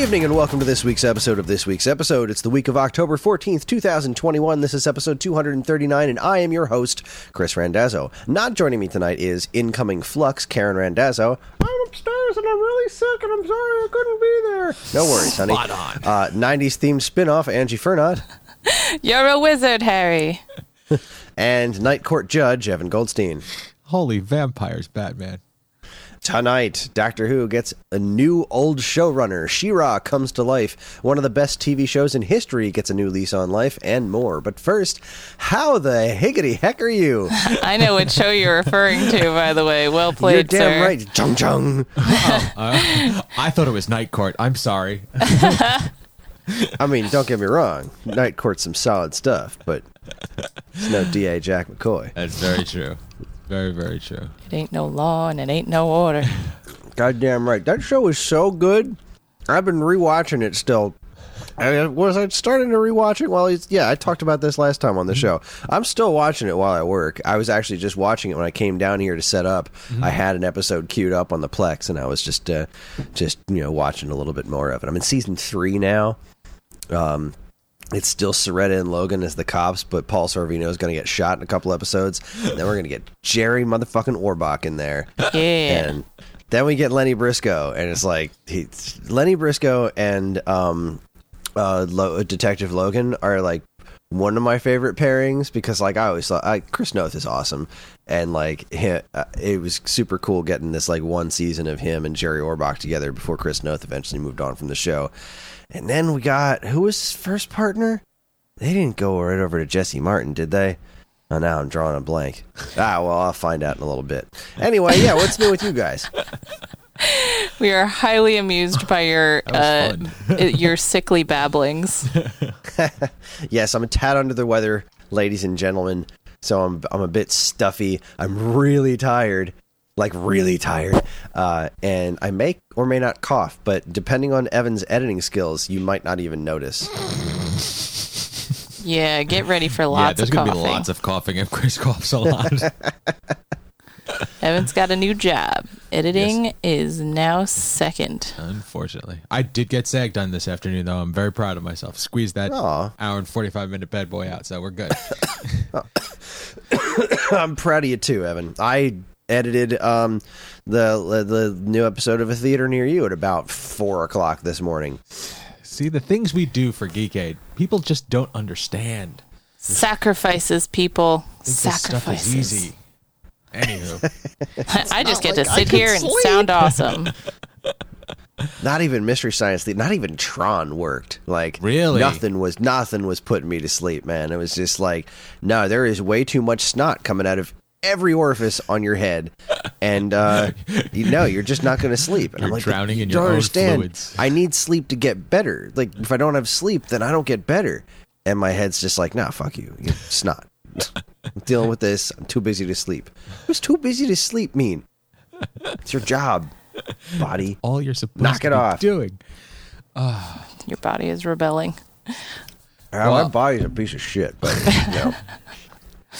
Evening and welcome to this week's episode of this week's episode. It's the week of October 14th, 2021. This is episode 239 and I am your host, Chris Randazzo. Not joining me tonight is incoming flux Karen Randazzo. I'm upstairs and I'm really sick and I'm sorry I couldn't be there. No worries, honey. Spot on. Uh, 90s themed spin-off Angie Fernot You're a wizard, Harry. and Night Court Judge Evan Goldstein. Holy vampires, Batman. Tonight, Doctor Who gets a new old showrunner. She-Ra comes to life. One of the best TV shows in history gets a new lease on life, and more. But first, how the higgity heck are you? I know what show you're referring to, by the way. Well played, You're damn sir. right. Chung chung. Uh, I thought it was Night Court. I'm sorry. I mean, don't get me wrong. Night Court's some solid stuff, but it's no D.A. Jack McCoy. That's very true. Very, very true. It ain't no law and it ain't no order. Goddamn right. That show is so good. I've been rewatching it still. I was I starting to rewatch it while he's yeah, I talked about this last time on the show. I'm still watching it while I work. I was actually just watching it when I came down here to set up. I had an episode queued up on the Plex and I was just uh just, you know, watching a little bit more of it. I'm in season 3 now. Um it's still Cerreta and Logan as the cops, but Paul Sorvino is going to get shot in a couple episodes. And then we're going to get Jerry motherfucking Orbach in there. Yeah. And then we get Lenny Briscoe, and it's like he, Lenny Briscoe and um, uh, Lo, Detective Logan are like one of my favorite pairings because, like, I always thought I, Chris Noth is awesome, and like hi- uh, it was super cool getting this like one season of him and Jerry Orbach together before Chris Noth eventually moved on from the show. And then we got who was his first partner? They didn't go right over to Jesse Martin, did they? Oh, now I'm drawing a blank. Ah, well, I'll find out in a little bit. Anyway, yeah, what's new with you guys? we are highly amused by your uh, your sickly babblings. Yes, I'm a tad under the weather, ladies and gentlemen. So I'm I'm a bit stuffy. I'm really tired, like really tired, uh, and I may or may not cough. But depending on Evan's editing skills, you might not even notice. Yeah, get ready for lots of coughing. yeah, there's of going to coughing. be lots of coughing if Chris coughs a lot. Evan's got a new job. Editing is now second. Unfortunately. I did get SAG done this afternoon, though. I'm very proud of myself. Squeezed that Aw. hour and 45 minute bad boy out, so we're good. I'm proud of you too, Evan. I edited um, the the new episode of a theater near you at about four o'clock this morning. See, the things we do for Geek Aid, people just don't understand. Sacrifices, people. Think stuff Sacrifices. is easy. Anywho, I just get like to sit could here and sound awesome. Not even Mystery Science not even Tron worked. Like Really? nothing was nothing was putting me to sleep, man. It was just like, no, there is way too much snot coming out of every orifice on your head, and uh, you know you're just not going to sleep. And I'm You're like, drowning in you your don't own understand. fluids. I need sleep to get better. Like if I don't have sleep, then I don't get better. And my head's just like, nah, fuck you, you snot. I'm dealing with this. I'm too busy to sleep. What's too busy to sleep mean? It's your job, body. all you're supposed Knock to it be off. doing. Your body is rebelling. Uh, my body's a piece of shit, but you know.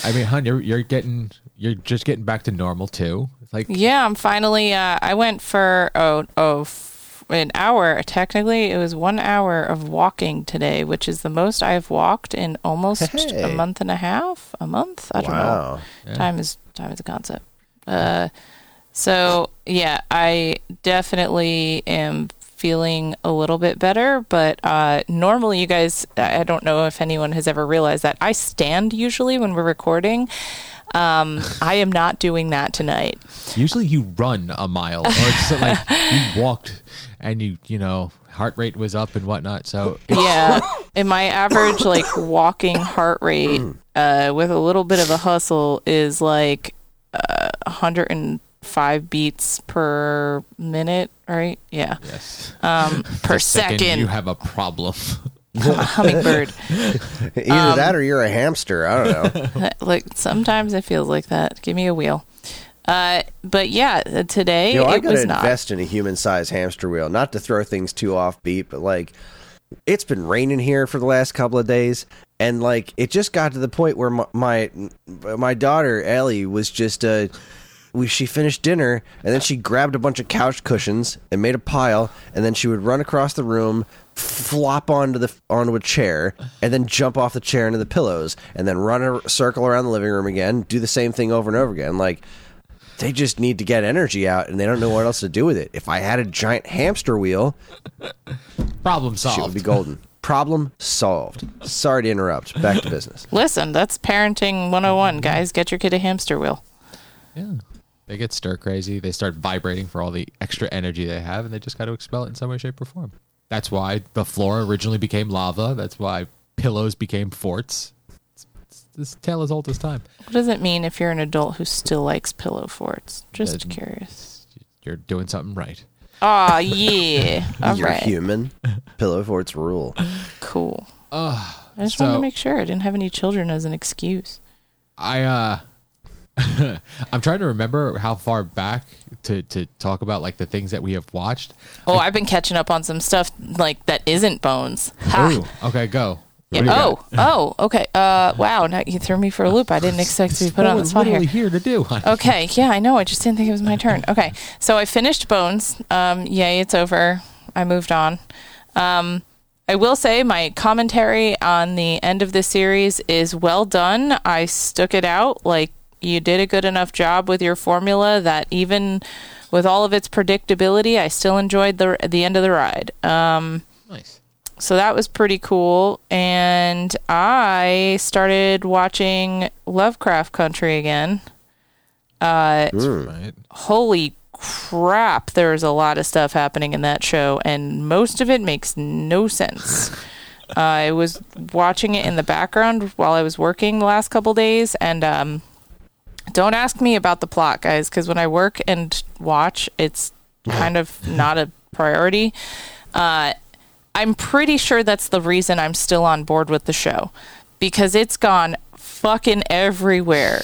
I mean, hun, you're, you're getting, you're just getting back to normal, too. Like, Yeah, I'm finally. Uh, I went for oh oh f- an hour. Technically, it was one hour of walking today, which is the most I've walked in almost Hey. a month and a half. A month? I don't Wow. know. Time is time is a concept. Uh, so yeah, I definitely am feeling a little bit better. But uh, normally, you guys, I I don't know if anyone has ever realized that I stand usually when we're recording. Um, I am not doing that tonight. Usually you run a mile, or it's like you walked and you, you know, heart rate was up and whatnot. So yeah and my average like walking heart rate uh with a little bit of a hustle is like uh, 140 five beats per minute, right? Yeah, Yes. um, per The second. you have a problem. I'm a hummingbird. Either Um, that or you're a hamster. I don't know. like sometimes it feels like that. Give me a wheel. Uh, but yeah, uh, today Yo, I it gotta was not. invest in a human-sized hamster wheel. Not to throw things too offbeat, but like, it's been raining here for the last couple of days, and like, it just got to the point where my my, my daughter Ellie was just uh. We, she finished dinner and then she grabbed a bunch of couch cushions and made a pile and then she would run across the room flop onto the onto a chair and then jump off the chair into the pillows and then run a circle around the living room again do the same thing over and over again like they just need to get energy out and they don't know what else to do with it. If I had a giant hamster wheel, problem shit would be golden. Problem solved. Sorry to interrupt. Back to business. Listen, that's parenting 101, guys. Get your kid a hamster wheel. Yeah. They get stir crazy. They start vibrating for all the extra energy they have, and they just got to expel it in some way, shape, or form. That's why the floor originally became lava. That's why pillows became forts. It's, it's, this tale is old as time. What does it mean if you're an adult who still likes pillow forts? Just Uh, curious. You're doing something right. Aw, yeah. All You're right. human. Pillow forts rule. Cool. Uh, I just wanted to make sure I didn't have any children as an excuse. I uh I'm trying to remember how far back to to talk about like the things that we have watched. Oh, I've been catching up on some stuff like that isn't bones. Ha. Ooh, okay, go. Yeah, What do you oh, got? oh, okay. Uh, wow. Now you threw me for a loop. I didn't expect to be put on the spot here. here to do. Okay, yeah, I know. I just didn't think it was my turn. Okay, so I finished Bones. Um, yay, it's over. I moved on. Um, I will say my commentary on the end of this series is well done. I stuck it out. Like you did a good enough job with your formula that even with all of its predictability, I still enjoyed the the end of the ride. Um, Nice. so that was pretty cool. And I started watching Lovecraft Country again. Uh, Right. holy crap, there's a lot of stuff happening in that show, and most of it makes no sense. uh, I was watching it in the background while I was working the last couple days, and um, don't ask me about the plot, guys, because when I work and watch, it's kind of not a priority. Uh, I'm pretty sure that's the reason I'm still on board with the show because it's gone fucking everywhere.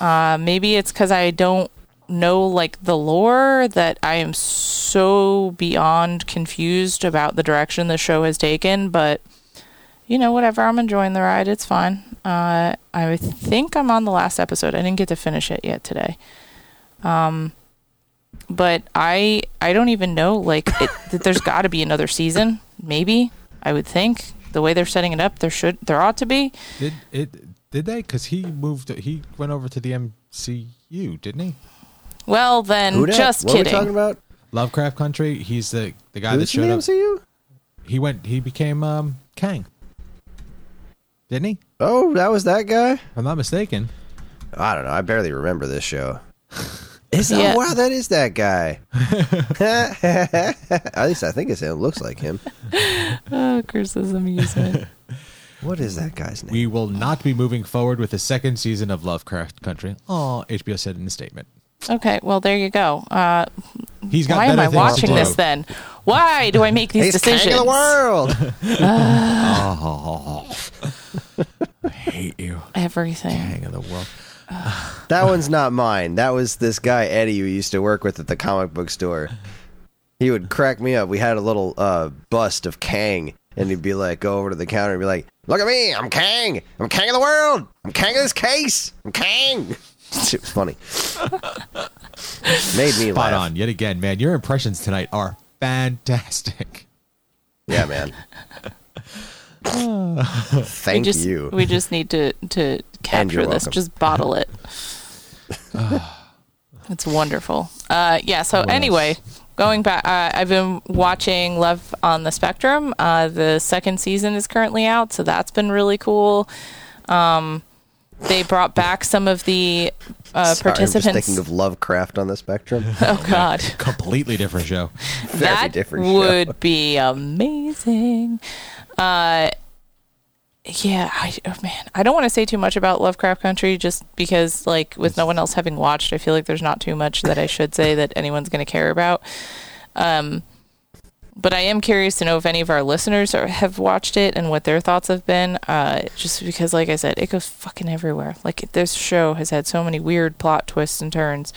Uh, maybe it's because I don't know like the lore that I am so beyond confused about the direction the show has taken, but you know, whatever. I'm enjoying the ride. It's fine. Uh, I think I'm on the last episode. I didn't get to finish it yet today. Um, but I I don't even know like it, that there's got to be another season. Maybe I would think the way they're setting it up, there should there ought to be. Did it? Did they? Because he moved. He went over to the MCU, didn't he? Well, then, Who dat? just what are we kidding. talking about? Lovecraft Country. He's the the guy that Who's in showed the up. MCU? He went. He became um Kang. Didn't he? Oh, that was that guy? If I'm not mistaken. I don't know. I barely remember this show. Is Yeah. oh, wow, that is that guy. At least I think it's him. It looks like him. Oh, Chris's amusement. What is that guy's name? We will not be moving forward with the second season of Lovecraft Country. Oh, HBO said in a statement. Okay, well there you go. Uh, He's got why am better I things to watching do. this then? Why do I make these He's decisions? king of the world. Oh, I hate you. Everything. King of the world. that one's not mine. That was this guy Eddie who used to work with at the comic book store. He would crack me up. We had a little uh, bust of Kang, and he'd be like, go over to the counter and be like, "Look at me, I'm Kang. I'm Kang of the world. I'm Kang of this case. I'm Kang." It was funny. Made me Spot laugh. on yet again, man. Your impressions tonight are fantastic. Yeah, man. we Thank just you. we just need to to capture this. Just bottle it. it's wonderful. Uh, yeah. So What anyway, going back, uh, I've been watching Love on the Spectrum. Uh, the second season is currently out, so that's been really cool. Um, they brought back some of the uh, Sorry, I'm just participants. thinking of Lovecraft on the spectrum. oh God. Completely different show. that different show. would be amazing. Uh, yeah, I, oh man, I don't want to say too much about Lovecraft Country just because, like, with no one else having watched, I feel like there's not too much that I should say that anyone's going to care about. Um, but I am curious to know if any of our listeners are, have watched it and what their thoughts have been. Uh, just because, like I said, it goes fucking everywhere. Like this show has had so many weird plot twists and turns.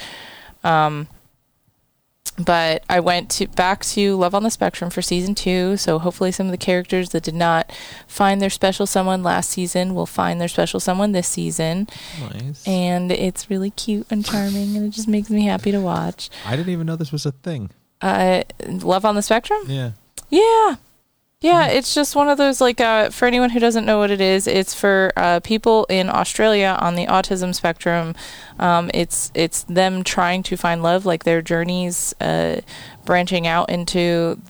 Um, but I went to back to Love on the Spectrum for season two. So hopefully, some of the characters that did not find their special someone last season will find their special someone this season. Nice. And it's really cute and charming, and it just makes me happy to watch. I didn't even know this was a thing. Uh, Love on the Spectrum. Yeah. Yeah. Yeah, it's just one of those like uh, for anyone who doesn't know what it is, it's for uh, people in Australia on the autism spectrum. Um, it's it's them trying to find love, like their journeys uh, branching out into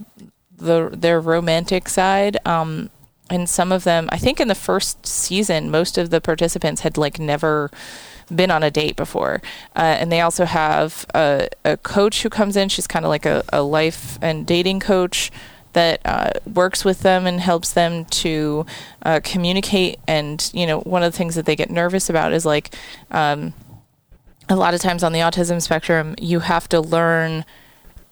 the their romantic side. Um, and some of them, I think, in the first season, most of the participants had like never been on a date before. Uh, and they also have a, a coach who comes in. She's kind of like a, a life and dating coach that uh, works with them and helps them to uh, communicate. And, you know, one of the things that they get nervous about is like um, a lot of times on the autism spectrum, you have to learn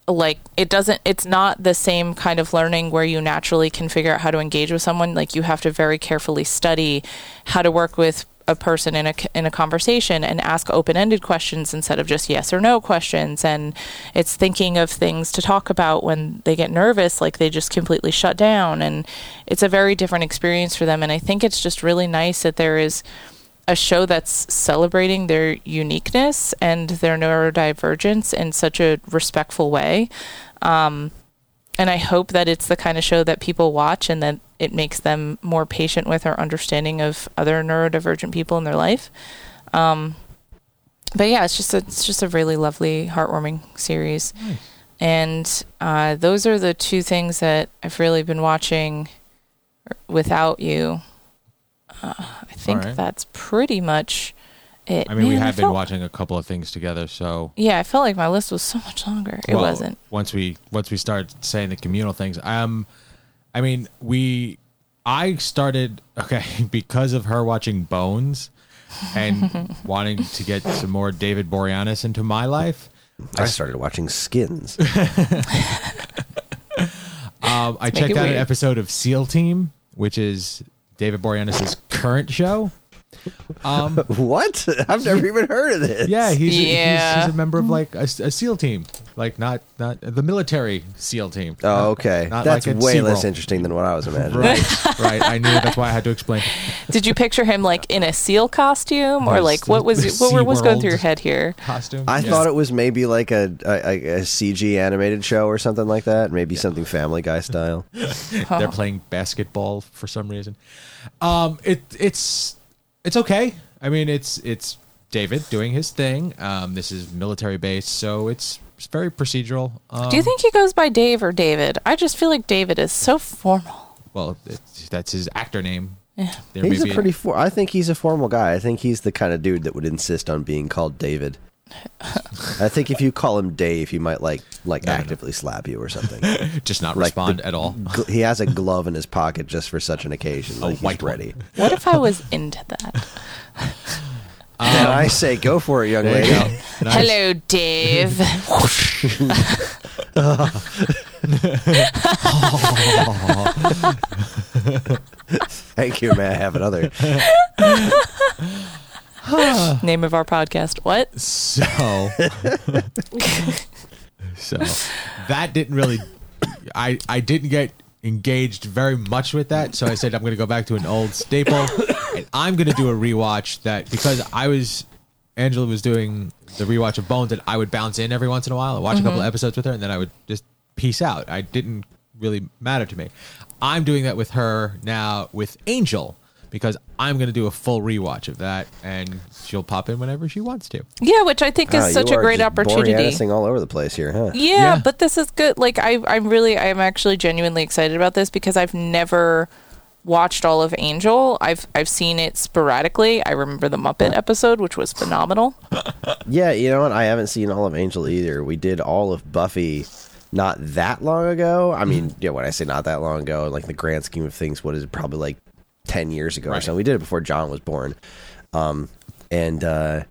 like it doesn't it's not the same kind of learning where you naturally can figure out how to engage with someone like you have to very carefully study how to work with a person in a in a conversation and ask open-ended questions instead of just yes or no questions. And it's thinking of things to talk about when they get nervous like they just completely shut down. And it's a very different experience for them. And I think it's just really nice that there is a show that's celebrating their uniqueness and their neurodivergence in such a respectful way. Um, and I hope that it's the kind of show that people watch and that it makes them more patient with or understanding of other neurodivergent people in their life. Um, but yeah, it's just a, it's just a really lovely, heartwarming series. Nice. And uh, those are the two things that I've really been watching without you. Uh, I think Alright. that's pretty much it. I mean, we Man, I have been felt- watching a couple of things together, so Yeah, I felt like my list was so much longer. It wasn't. Once we once we start saying the communal things, um, I mean, we I started okay because of her watching Bones and wanting to get some more David Boreanaz into my life. I started watching Skins. Um, I checked it out an episode of SEAL Team, which is David Boreanaz's current show. Um, what? I've never even heard of this. yeah, he's, he's Yeah. he's a member of like a, a SEAL team, like not not the military SEAL team. Oh, okay. Not That's like at way less SeaWorld. interesting than what I was imagining. Right, right. I knew that's why I had to explain. Did you picture him like in a seal costume, or like what was the what was going through your head here? Costume. I Yeah. thought it was maybe like a, a, a CG animated show or something like that. Maybe something Family Guy style. they're playing basketball for some reason. Um, it it's it's okay. I mean, it's it's David doing his thing. Um, this is military based, so it's, it's very procedural. Um, Do you think he goes by Dave or David? I just feel like David is so formal. Well, it's, that's his actor name. Yeah. There He's a be- pretty. For, I think he's a formal guy. I think he's the kind of dude that would insist on being called David. I think if you call him Dave, he might like like No, no, no. actively slap you or something. just not like the- respond at all. Gl- he has a glove in his pocket just for such an occasion. Like he's white one. ready. What if I was into that? and I say, go for it, young lady. you. Nice. Hello, Dave. Thank you. May I have another? Name of our podcast. What? So, so that didn't really. I I didn't get engaged very much with that, so I said I'm going to go back to an old staple, and I'm going to do a rewatch that because I was Angela was doing the rewatch of Bones, and I would bounce in every once in a while and watch a couple mm-hmm. episodes with her, and then I would just peace out. I didn't really matter to me. I'm doing that with her now with Angel. Because I'm going to do a full rewatch of that, and she'll pop in whenever she wants to. Yeah, which I think is Wow, such you a are great just opportunity. Boreanazing all over the place here, huh? Yeah, Yeah. but this is good. Like I, I'm really, I'm actually genuinely excited about this because I've never watched all of Angel. I've, I've seen it sporadically. I remember the Muppet episode, which was phenomenal. Yeah, you know what? I haven't seen all of Angel either. We did all of Buffy not that long ago. I mean, mm-hmm. yeah, when I say not that long ago, like the grand scheme of things, what is it? Probably like ten years ago or something. We did it before John was born, um, and uh,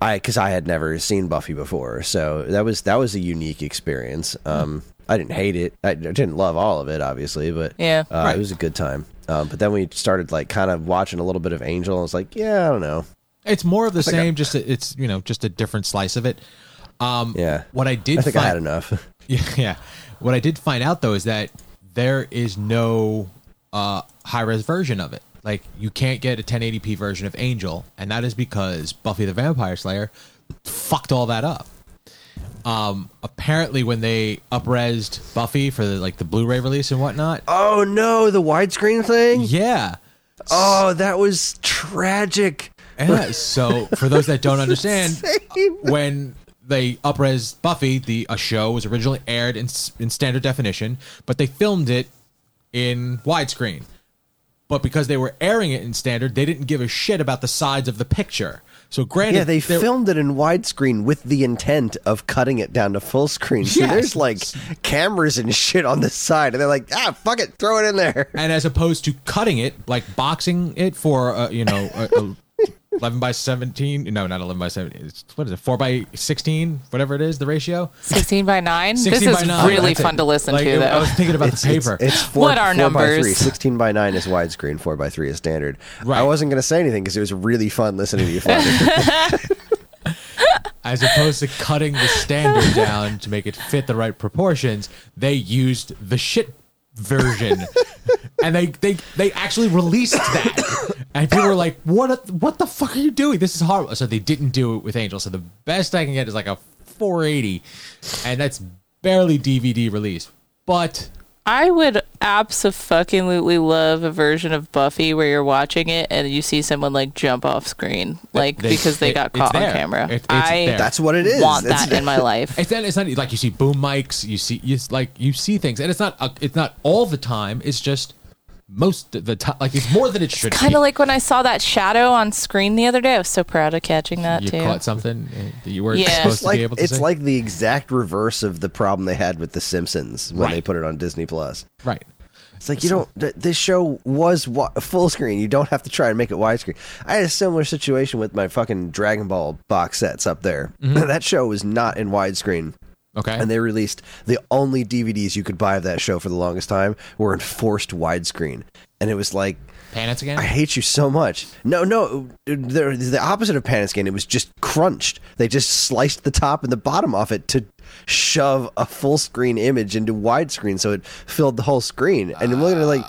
I because I had never seen Buffy before, so that was that was a unique experience. Um, I didn't hate it. I didn't love all of it, obviously, but Yeah. uh, Right. it was a good time. Um, but then we started like kind of watching a little bit of Angel, and I was like, yeah, I don't know. It's more of the think I- same, just a, it's you know just a different slice of it. Um, Yeah, What I did I think find, I had enough. Yeah, yeah. What I did find out though is that there is no uh, high res version of it. Like you can't get a 1080p version of Angel, and that is because Buffy the Vampire Slayer fucked all that up. Um, apparently, when they upresed Buffy for the, like the Blu-ray release and whatnot, oh no, the widescreen thing. yeah. Oh, that was tragic. Yeah. So for those that don't understand, Insane. when they upres Buffy, the a show was originally aired in in standard definition, but they filmed it in widescreen. But because they were airing it in standard, they didn't give a shit about the sides of the picture. So granted, Yeah, they filmed it in widescreen with the intent of cutting it down to full screen. So Yes. there's like cameras and shit on the side, and they're like, ah, fuck it, throw it in there. and as opposed to cutting it, like boxing it for uh, you know. A, a, 11 by 17 no not 11 by 17 it's, what is it 4 by 16 whatever it is the ratio 16 by 9? 16 This by is 9 really that's it. fun to listen Like, to, I though. was thinking about the paper It's, it's four, What are four by three. 16 by 9 is widescreen, 4 by 3 is standard. Right. I wasn't going to say anything because it was really fun listening to you as opposed to cutting the standard down to make it fit the right proportions, they used the shit version, and they they they actually released that, and people were like, "What? What the fuck are you doing? This is horrible." So they didn't do it with Angel. So the best I can get is like a 480, and that's barely DVD release. But I would absolutely love a version of Buffy where you're watching it and you see someone like jump off screen, like they- because they it- got caught on camera. It- it's I there. That's what it is. want It's- that in my life. It's not, it's not like you see boom mics, you see you like you see things, and it's not it's not all the time. It's just most of the time. Like it's more than it should. Kind of like when I saw that shadow on screen the other day. I was so proud of catching that you too. caught something uh, that you weren't Yeah. supposed it's to like, be able to it's see. like the exact reverse of the problem they had with The Simpsons when Right. they put it on Disney Plus. right. It's like you don't. Th- this show was wa- full screen. You don't have to try and make it widescreen. I had a similar situation with my fucking Dragon Ball box sets up there. that show was not in widescreen, Okay. and they released the only DVDs you could buy of that show for the longest time were in forced widescreen, and it was like. Pan it again. I hate you so much. No, no, they're the opposite of pan and scan. It was just crunched. They just sliced the top and the bottom off it to shove a full screen image into widescreen, so it filled the whole screen. And I'm looking at it like,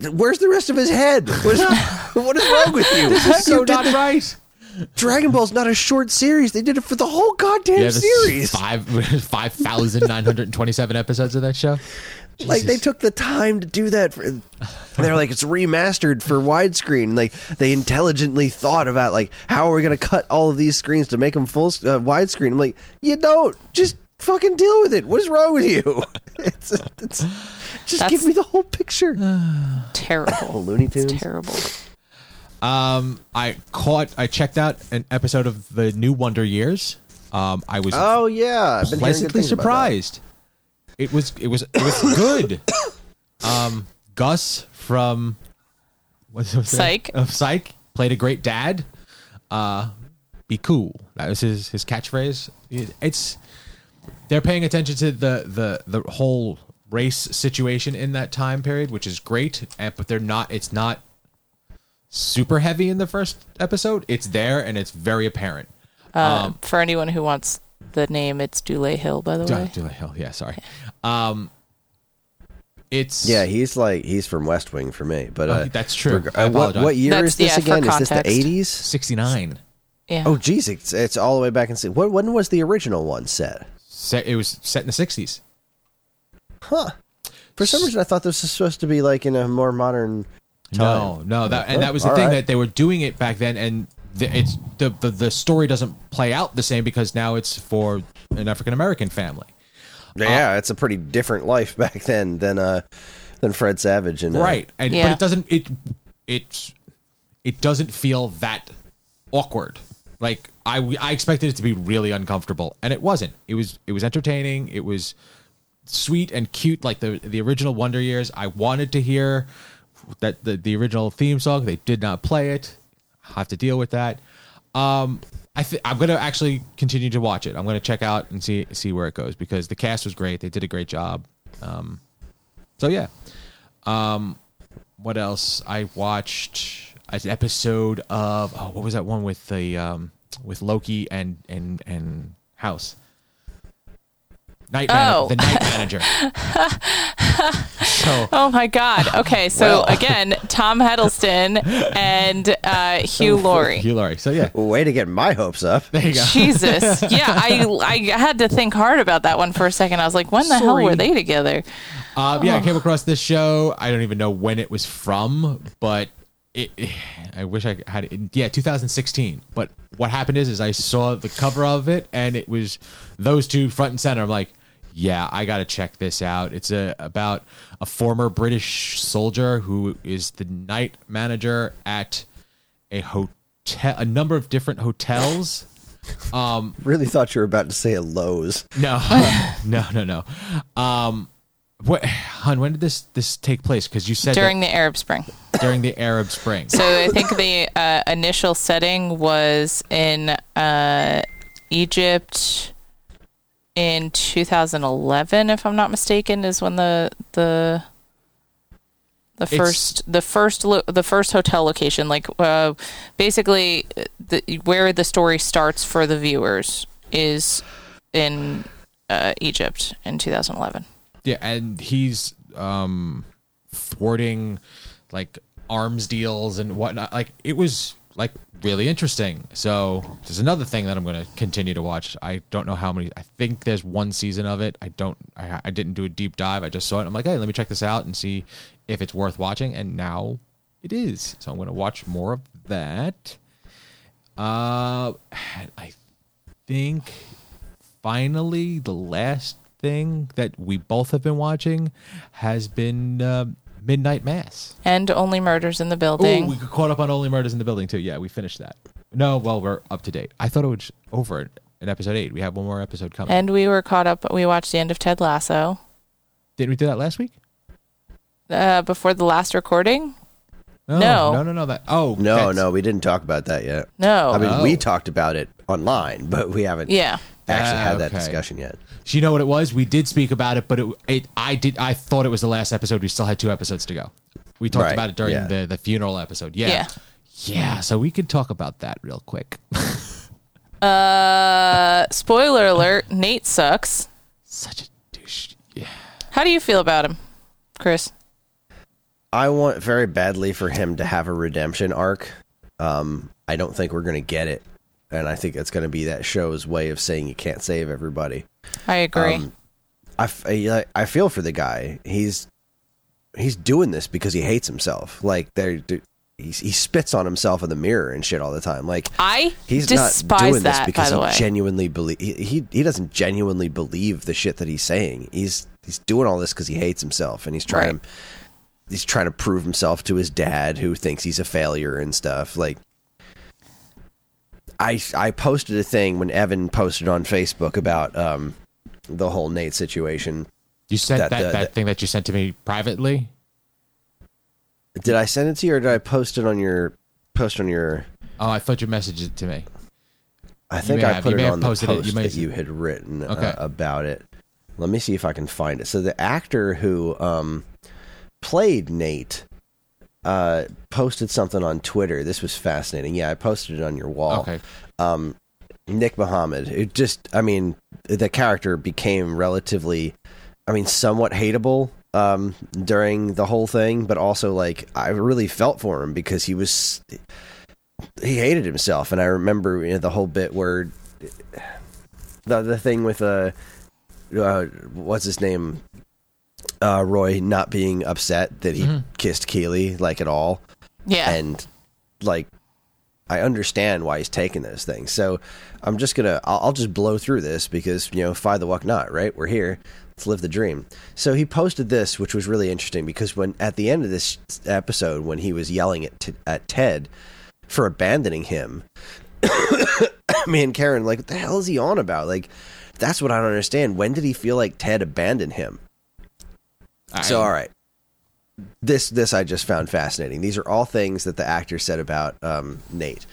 th- where's the rest of his head? What is, what is wrong with you? so you did not right. Dragon Ball's not a short series. They did it for the whole goddamn Yeah, there's series. five five thousand nine hundred and twenty seven episodes of that show. Like they took the time to do that. For, they're like it's remastered for widescreen. Like they intelligently thought about like how are we going to cut all of these screens to make them full uh, widescreen. I'm like, you don't just fucking deal with it. What is wrong with you? It's, it's just That's- give me the whole picture. terrible. Looney It's Tunes. terrible. Um, I caught, I checked out an episode of the new Wonder Years. Um, I was Oh yeah, I've been pleasantly things surprised. It was, it was, it was good. Um, Gus from what's what's that? Psych. Of Psych played a great dad. Uh, be cool. That was his his catchphrase. It- It's they're paying attention to the the the whole race situation in that time period, which is great. But they're not. It's not super heavy in the first episode. It's there and it's very apparent. Um, for anyone who wants the name, it's Dule Hill, by the way. do Hill, yeah, sorry. Um, it's Yeah, he's like he's from West Wing for me. But Oh, uh, that's true. reg- I uh, what what year That's- is this yeah, again? Is this the eighties? sixty nine. Yeah. Oh, geez, it's, it's all the way back in. si- When, when was the original one set? Set, it was set in the sixties. Huh. For some reason, I thought this was supposed to be like in a more modern. No, time. no, that and that was the All thing right. that they were doing it back then, and the, it's the, the the story doesn't play out the same because now it's for an African American family. Yeah, it's a pretty different life back then than uh than Fred Savage and uh, right and Yeah. but it doesn't it it it doesn't feel that awkward like i i expected it to be really uncomfortable and it wasn't it was it was entertaining it was sweet and cute like the the original wonder years i wanted to hear that the, the original theme song. They did not play it. I have to deal with that. Um, I th- I'm gonna actually continue to watch it. I'm gonna check out and see see where it goes because the cast was great. They did a great job. Um, so yeah. Um, what else? I watched an episode of oh, what was that one with the um with Loki and and and House. Night man- Oh. the night manager. so Oh my God. Okay, so Well. again, Tom Hiddleston and uh, Hugh Laurie. Hugh Laurie. So yeah, Way to get my hopes up. there you go. Jesus. Yeah, I I had to think hard about that one for a second. I was like, when the hell were they together? Um, yeah, I came across this show. I don't even know when it was from, but it, I wish I had it. Yeah, 2016. But what happened is, is I saw the cover of it, and it was those two front and center. I'm like, yeah, I got to check this out. It's a about a former British soldier who is the night manager at a hotel, a number of different hotels. Um, really thought you were about to say a Lowe's. No, no, no, no. Um, what, hun? When did this this take place? Because you said During that the Arab Spring. during the Arab Spring. So I think the uh, initial setting was in uh, Egypt in 2011, if I'm not mistaken, is when the the the It's- first the first lo- the first hotel location, like uh, basically the, where the story starts for the viewers is in uh, Egypt in 2011. Yeah, and he's um thwarting like arms deals and whatnot. Like it was like really interesting. So there's another thing that I'm going to continue to watch. I don't know how many. I think there's one season of it. I don't. I, I didn't do a deep dive. I just saw it. I'm like, hey, let me check this out and see if it's worth watching. And now it is. So I'm going to watch more of that. Uh, I think finally the last thing that we both have been watching has been uh, Midnight Mass. And only murders in the building. we caught up on Only Murders in the Building too. Yeah, we finished that. No, well, we're up to date. I thought it was over in episode eight. We have one more episode coming. and we were caught up. We watched the end of Ted Lasso. Didn't we do that last week? uh, before the last recording? No, No. no, no, no. That oh No, that's- no, we didn't talk about that yet. No. I mean, Oh. we talked about it online, but we haven't yeah. Actually Ah, had that okay. discussion yet. So you know what it was? We did speak about it, but it, it I did I thought it was the last episode. We still had two episodes to go. We talked Right, about it during yeah. the the funeral episode. Yeah. Yeah. Yeah, so we could talk about that real quick. Uh, spoiler alert: Nate sucks. Such a douche. Yeah. How do you feel about him, Chris? I want very badly for him to have a redemption arc. Um, I don't think we're going to get it. And I think it's going to be that show's way of saying you can't save everybody. I agree. Um, I, f- I- I feel for the guy. He's he's doing this because he hates himself. Like they he, he spits on himself in the mirror and shit all the time. Like I he's despise not doing that. this because he way, genuinely believe he, he he doesn't genuinely believe the shit that he's saying. He's he's doing all this because he hates himself and he's trying Right. to he's trying to prove himself to his dad who thinks he's a failure and stuff. Like I I posted a thing when Evan posted on Facebook about um the whole Nate situation. You sent That- that, that, the- the- thing that you sent to me privately? Did I send it to you or did I post it on your post on your Oh, I thought you messaged it to me. I think I have. put it on the posted it. post You that you had written Okay. uh, about it. Let me see if I can find it. So the actor who um, played Nate uh, posted something on Twitter. This was fascinating. Yeah, I posted it on your wall. Okay. Um, Nick Mohammed. It just, I mean, the character became relatively, I mean, somewhat hateable um, during the whole thing, but also like I really felt for him because he was he hated himself, and I remember you know, the whole bit where the the thing with uh, uh what's his name uh Roy not being upset that he kissed Keeley like at all yeah, and like I understand why he's taking those things. So I'm just gonna I'll, I'll just blow through this because you know fly the walk not right. We're here. Let's live the dream. So he posted this, which was really interesting because when at the end of this episode, when he was yelling at t- at Ted for abandoning him, me and Karen like, what the hell is he on about? Like, that's what I don't understand. When did he feel like Ted abandoned him? So all right, this this I just found fascinating. These are all things that the actor said about um, Nate.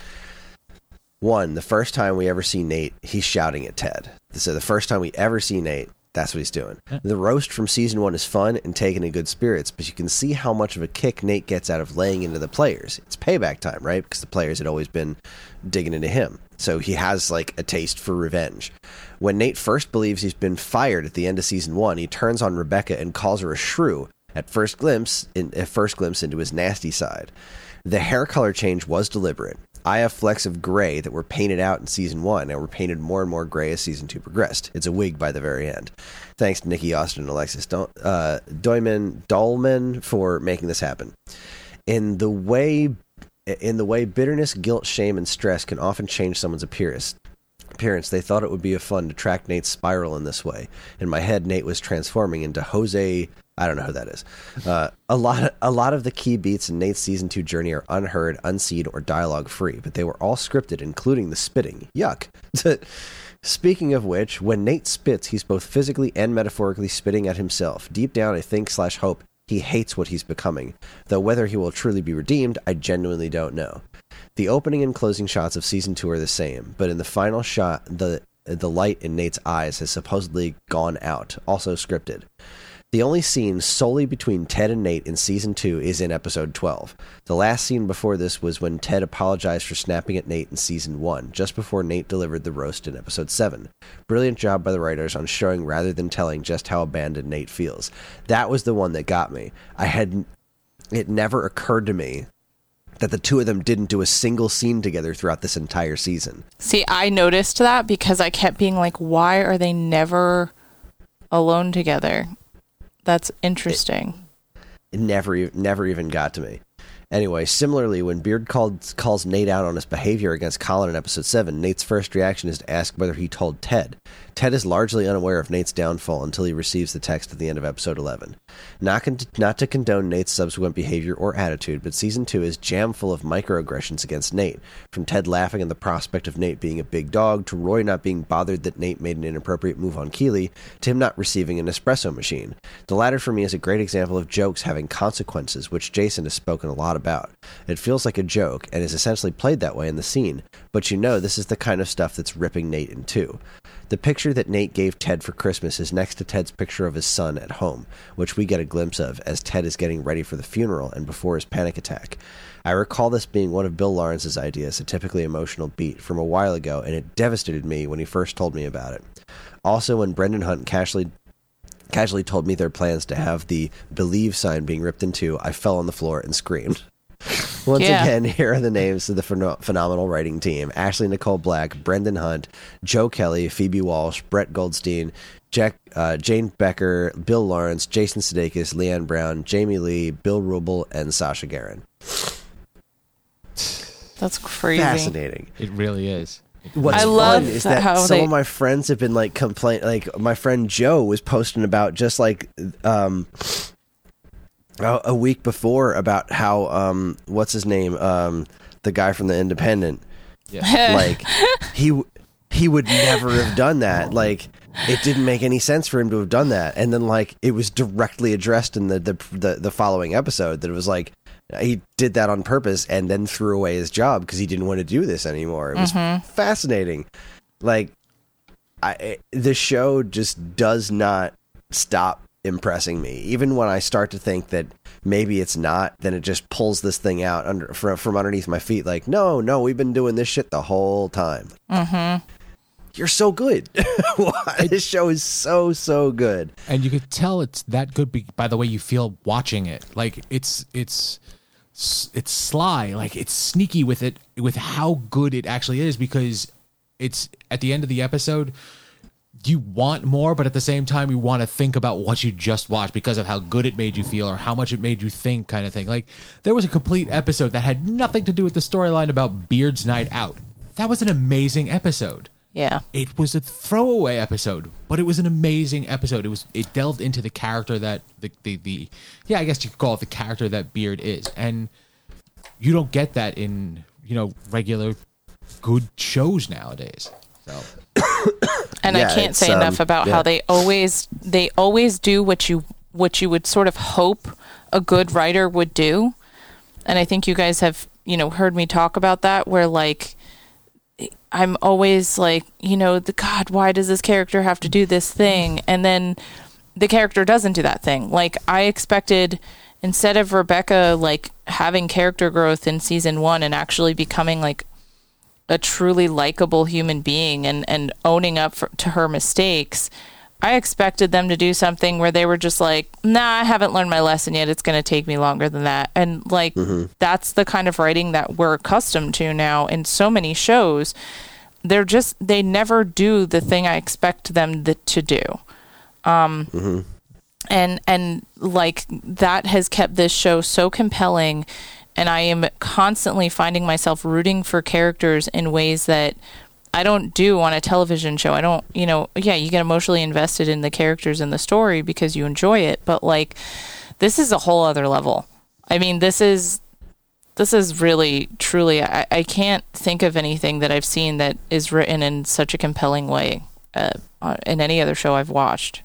One, the first time we ever see Nate, he's shouting at Ted. So the first time we ever see Nate, that's what he's doing. The roast from season one is fun and taken in good spirits, but you can see how much of a kick Nate gets out of laying into the players. It's payback time, right? Because the players had always been digging into him. So he has like a taste for revenge. When Nate first believes he's been fired at the end of season one, he turns on Rebecca and calls her a shrew. At first glimpse, in, at first glimpse into his nasty side. The hair color change was deliberate. Have flecks of gray that were painted out in season one and were painted more and more gray as season two progressed. It's a wig by the very end. Thanks to Nikki Austin and Alexis Dol- uh, Doyman for making this happen. In the way, in the way bitterness, guilt, shame, and stress can often change someone's appearance. Appearance. They thought it would be a fun to track Nate's spiral in this way. In my head, Nate was transforming into Jose I don't know who that is. Uh, a lot, of, a lot of the key beats in Nate's season two journey are unheard, unseen, or dialogue free, but they were all scripted, including the spitting. Yuck. Speaking of which, when Nate spits, he's both physically and metaphorically spitting at himself. Deep down, I think slash hope he hates what he's becoming. Though whether he will truly be redeemed, I genuinely don't know. The opening and closing shots of season two are the same, but in the final shot, the the light in Nate's eyes has supposedly gone out, also scripted. The only scene solely between Ted and Nate in season two is in episode 12. The last scene before this was when Ted apologized for snapping at Nate in season one, just before Nate delivered the roast in episode 7. Brilliant job by the writers on showing rather than telling just how abandoned Nate feels. That was the one that got me. I had. It never occurred to me that the two of them didn't do a single scene together throughout this entire season. See, I noticed that because I kept being like, why are they never alone together? That's interesting. It never, e- never even got to me. Anyway, similarly, when Beard called, calls Nate out on his behavior against Colin in episode 7, Nate's first reaction is to ask whether he told Ted. Ted is largely unaware of Nate's downfall until he receives the text at the end of episode 11. Not, con- not to condone Nate's subsequent behavior or attitude, but season 2 is jam full of microaggressions against Nate, from Ted laughing at the prospect of Nate being a big dog, to Roy not being bothered that Nate made an inappropriate move on Keeley, to him not receiving an espresso machine. The latter for me is a great example of jokes having consequences, which Jason has spoken a lot about. It feels like a joke, and is essentially played that way in the scene, but you know this is the kind of stuff that's ripping Nate in two. The picture that Nate gave Ted for Christmas is next to Ted's picture of his son at home, which we get a glimpse of as Ted is getting ready for the funeral and before his panic attack. I recall this being one of Bill Lawrence's ideas, a typically emotional beat from a while ago, and it devastated me when he first told me about it. Also, when Brendan Hunt casually casually told me their plans to have the believe sign being ripped in two, I fell on the floor and screamed. Once Yeah. again, here are the names of the pheno- phenomenal writing team Ashley Nicole Black, Brendan Hunt, Joe Kelly, Phoebe Walsh, Brett Goldstein, Jack, uh, Jane Becker, Bill Lawrence, Jason Sudeikis, Leann Bowen, Jamie Lee, Bill Wrubel, and Sasha Garron. That's crazy. Fascinating. It really is. What's I fun love is that that how some they- of my friends have been like complain like my friend Joe was posting about just like um a, a week before about how um what's his name? Um the guy from the Independent. Yeah. like he he would never have done that. Like it didn't make any sense for him to have done that. And then like it was directly addressed in the the the, the following episode that it was like he did that on purpose and then threw away his job because he didn't want to do this anymore. It was fascinating. Like I it- the show just does not stop impressing me. Even when I start to think that maybe it's not then it just pulls this thing out under from, from underneath my feet like no no we've been doing this shit the whole time. Mm-hmm. you're so good. This show is so so good. And you could tell it's that good be- by the way you feel watching it. Like it's it's it's sly, like it's sneaky with it with how good it actually is because it's at the end of the episode you want more, but at the same time you want to think about what you just watched because of how good it made you feel or how much it made you think kind of thing. Like there was a complete episode that had nothing to do with the storyline about Beard's Night Out. That was an amazing episode Yeah. it was a throwaway episode, but it was an amazing episode. It was it delved into the character that the the, the yeah, I guess you could call it the character that Beard is. And you don't get that in, you know, regular good shows nowadays. So and Yeah, I can't say enough um, about yeah. how they always they always do what you what you would sort of hope a good writer would do. And I think you guys have, you know, heard me talk about that where like I'm always like, you know, the God, why does this character have to do this thing? And then the character doesn't do that thing. Like I expected instead of Rebecca like having character growth in season 1 and actually becoming like a truly likable human being and and owning up for, to her mistakes, I expected them to do something where they were just like, "Nah, I haven't learned my lesson yet. It's going to take me longer than that." And like that's the kind of writing that we're accustomed to now in so many shows. They're just they never do the thing I expect them th- to do. Um and and like that has kept this show so compelling and I am constantly finding myself rooting for characters in ways that I don't do on a television show. I don't, you know, yeah, you get emotionally invested in the characters and the story because you enjoy it, but like this is a whole other level. I mean, this is this is really truly I, I can't think of anything that I've seen that is written in such a compelling way uh, in any other show I've watched.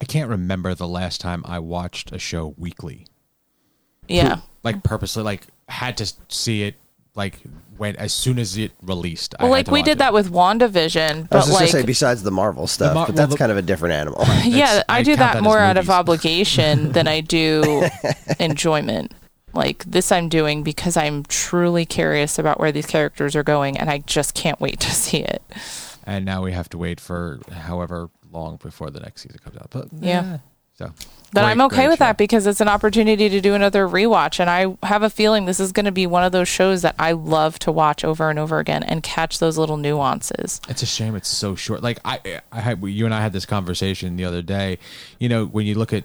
I can't remember the last time I watched a show weekly. Yeah. Like purposely, like had to see it like when as soon as it released. Well, had like we did it. that with WandaVision, I was but just like gonna say, besides the Marvel stuff, Mar- but well, that's the- kind of a different animal. yeah, I I do that that more out of obligation than I do enjoyment. Like this, I'm doing because I'm truly curious about where these characters are going, and I just can't wait to see it. and now we have to wait for however long before the next season comes out. But Yeah. eh, so. But Great, I'm okay with show. that because it's an opportunity to do another rewatch, and I have a feeling this is going to be one of those shows that I love to watch over and over again and catch those little nuances. It's a shame it's so short. Like I, I had you and I had this conversation the other day. You know, when you look at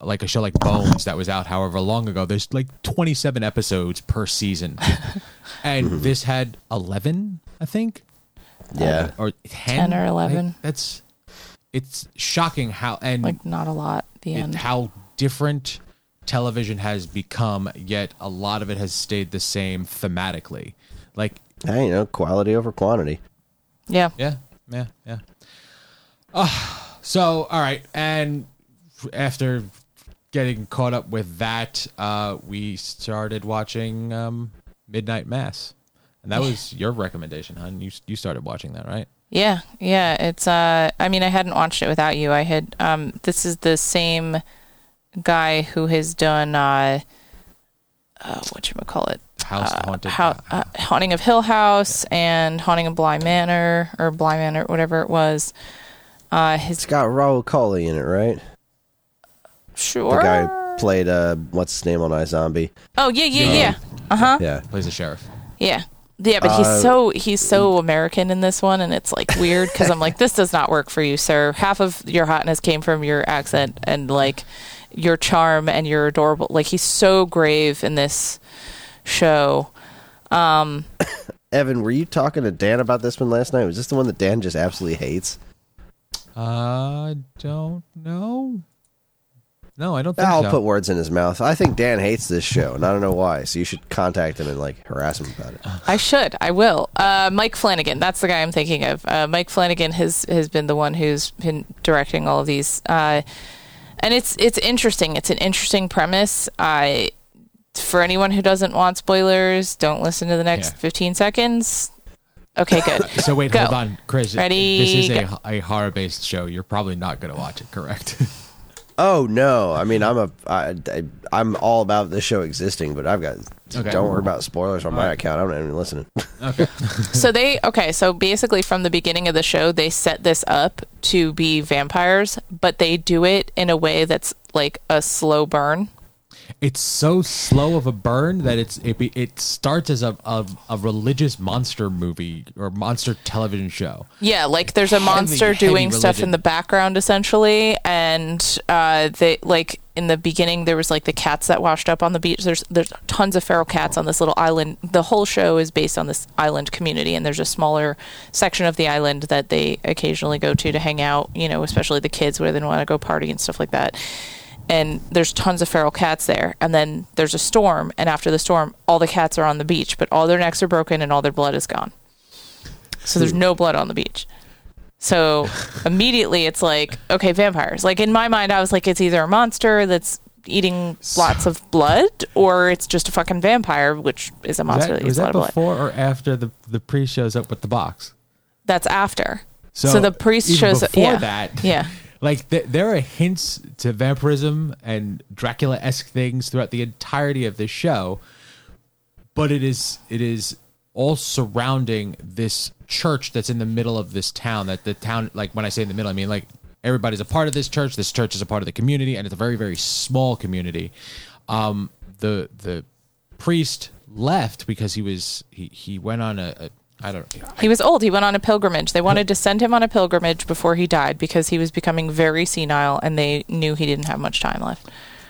like a show like Bones that was out however long ago, there's like 27 episodes per season, and mm-hmm. this had 11, I think, yeah, or 10, 10 or 11. Like, that's it's shocking how and Like not a lot. At the end. how different television has become. Yet a lot of it has stayed the same thematically. Like hey, you know, quality over quantity. Yeah. Yeah, yeah, yeah. Uh, so, all right, and after getting caught up with that, uh, we started watching um, Midnight Mass, and that was your recommendation, hon. You you started watching that, right? Yeah, yeah. It's uh I mean I hadn't watched it without you. I had um this is the same guy who has done uh, uh what you call it? House haunted. How, uh, Haunting of Hill House and Haunting of Bly Manor or Bly Manor, whatever it was. Uh his It's got Rahul Kohli in it, right? sure. The guy who played uh, what's his name on iZombie? oh yeah, yeah, yeah. Uh-huh. Yeah, plays the sheriff. Yeah. Yeah, but Uh, he's so he's so American in this one, and it's like weird because I'm like, this does not work for you, sir. Half of your hotness came from your accent and like your charm and your adorable. Like he's so grave in this show. Um, Evan, were you talking to Dan about this one last night? Was this the one that Dan just absolutely hates? I don't know. No, I don't think so. I'll so. put words in his mouth. I think Dan hates this show, and I don't know why. So you should contact him and like harass him about it. I should. I will. Uh, Mike Flanagan. That's the guy I'm thinking of. Uh, Mike Flanagan has has been the one who's been directing all of these, uh, and it's it's interesting. It's an interesting premise. I for anyone who doesn't want spoilers, don't listen to the next Yeah. 15 seconds. Okay, good. so wait, Go. hold on, Chris. Ready, This is go. a, a horror-based show. You're probably not going to watch it, correct? Oh no! I mean, I'm a I, I, I'm all about this show existing, but I've got Okay. don't worry about spoilers on my account. I'm not even listening. okay. so they okay. So basically, from the beginning of the show, they set this up to be vampires, but they do it in a way that's like a slow burn. It's so slow of a burn that it's it, be- it starts as a, a a religious monster movie or monster television show. Yeah, like there's a monster heavy doing stuff in the background essentially, and uh, they like in the beginning there was like the cats that washed up on the beach. There's there's tons of feral cats on this little island. The whole show is based on this island community, and there's a smaller section of the island that they occasionally go to to hang out. You know, especially the kids where they want to go party and stuff like that. And there's tons of feral cats there, and then there's a storm, and after the storm, all the cats are on the beach, but all their necks are broken and all their blood is gone. So there's no blood on the beach. So immediately it's like, okay, vampires. Like in my mind, I was like, it's either a monster that's eating lots of blood, or it's just a fucking vampire, which is a monster that, that, eats a lot of blood. before or after the the priest shows up with the box? That's after. So, the priest shows up. Yeah. that. Yeah. Like th- there are hints to vampirism and Dracula esque things throughout the entirety of this show, but it is it is all surrounding this church that's in the middle of this town. That the town, like when I say in the middle, I mean like everybody's a part of this church. This church is a part of the community, and it's a very very small community. Um, the the priest left because he was he he went on a, a I don't He was old. He went on a pilgrimage. They wanted to send him on a pilgrimage before he died because he was becoming very senile and they knew he didn't have much time left.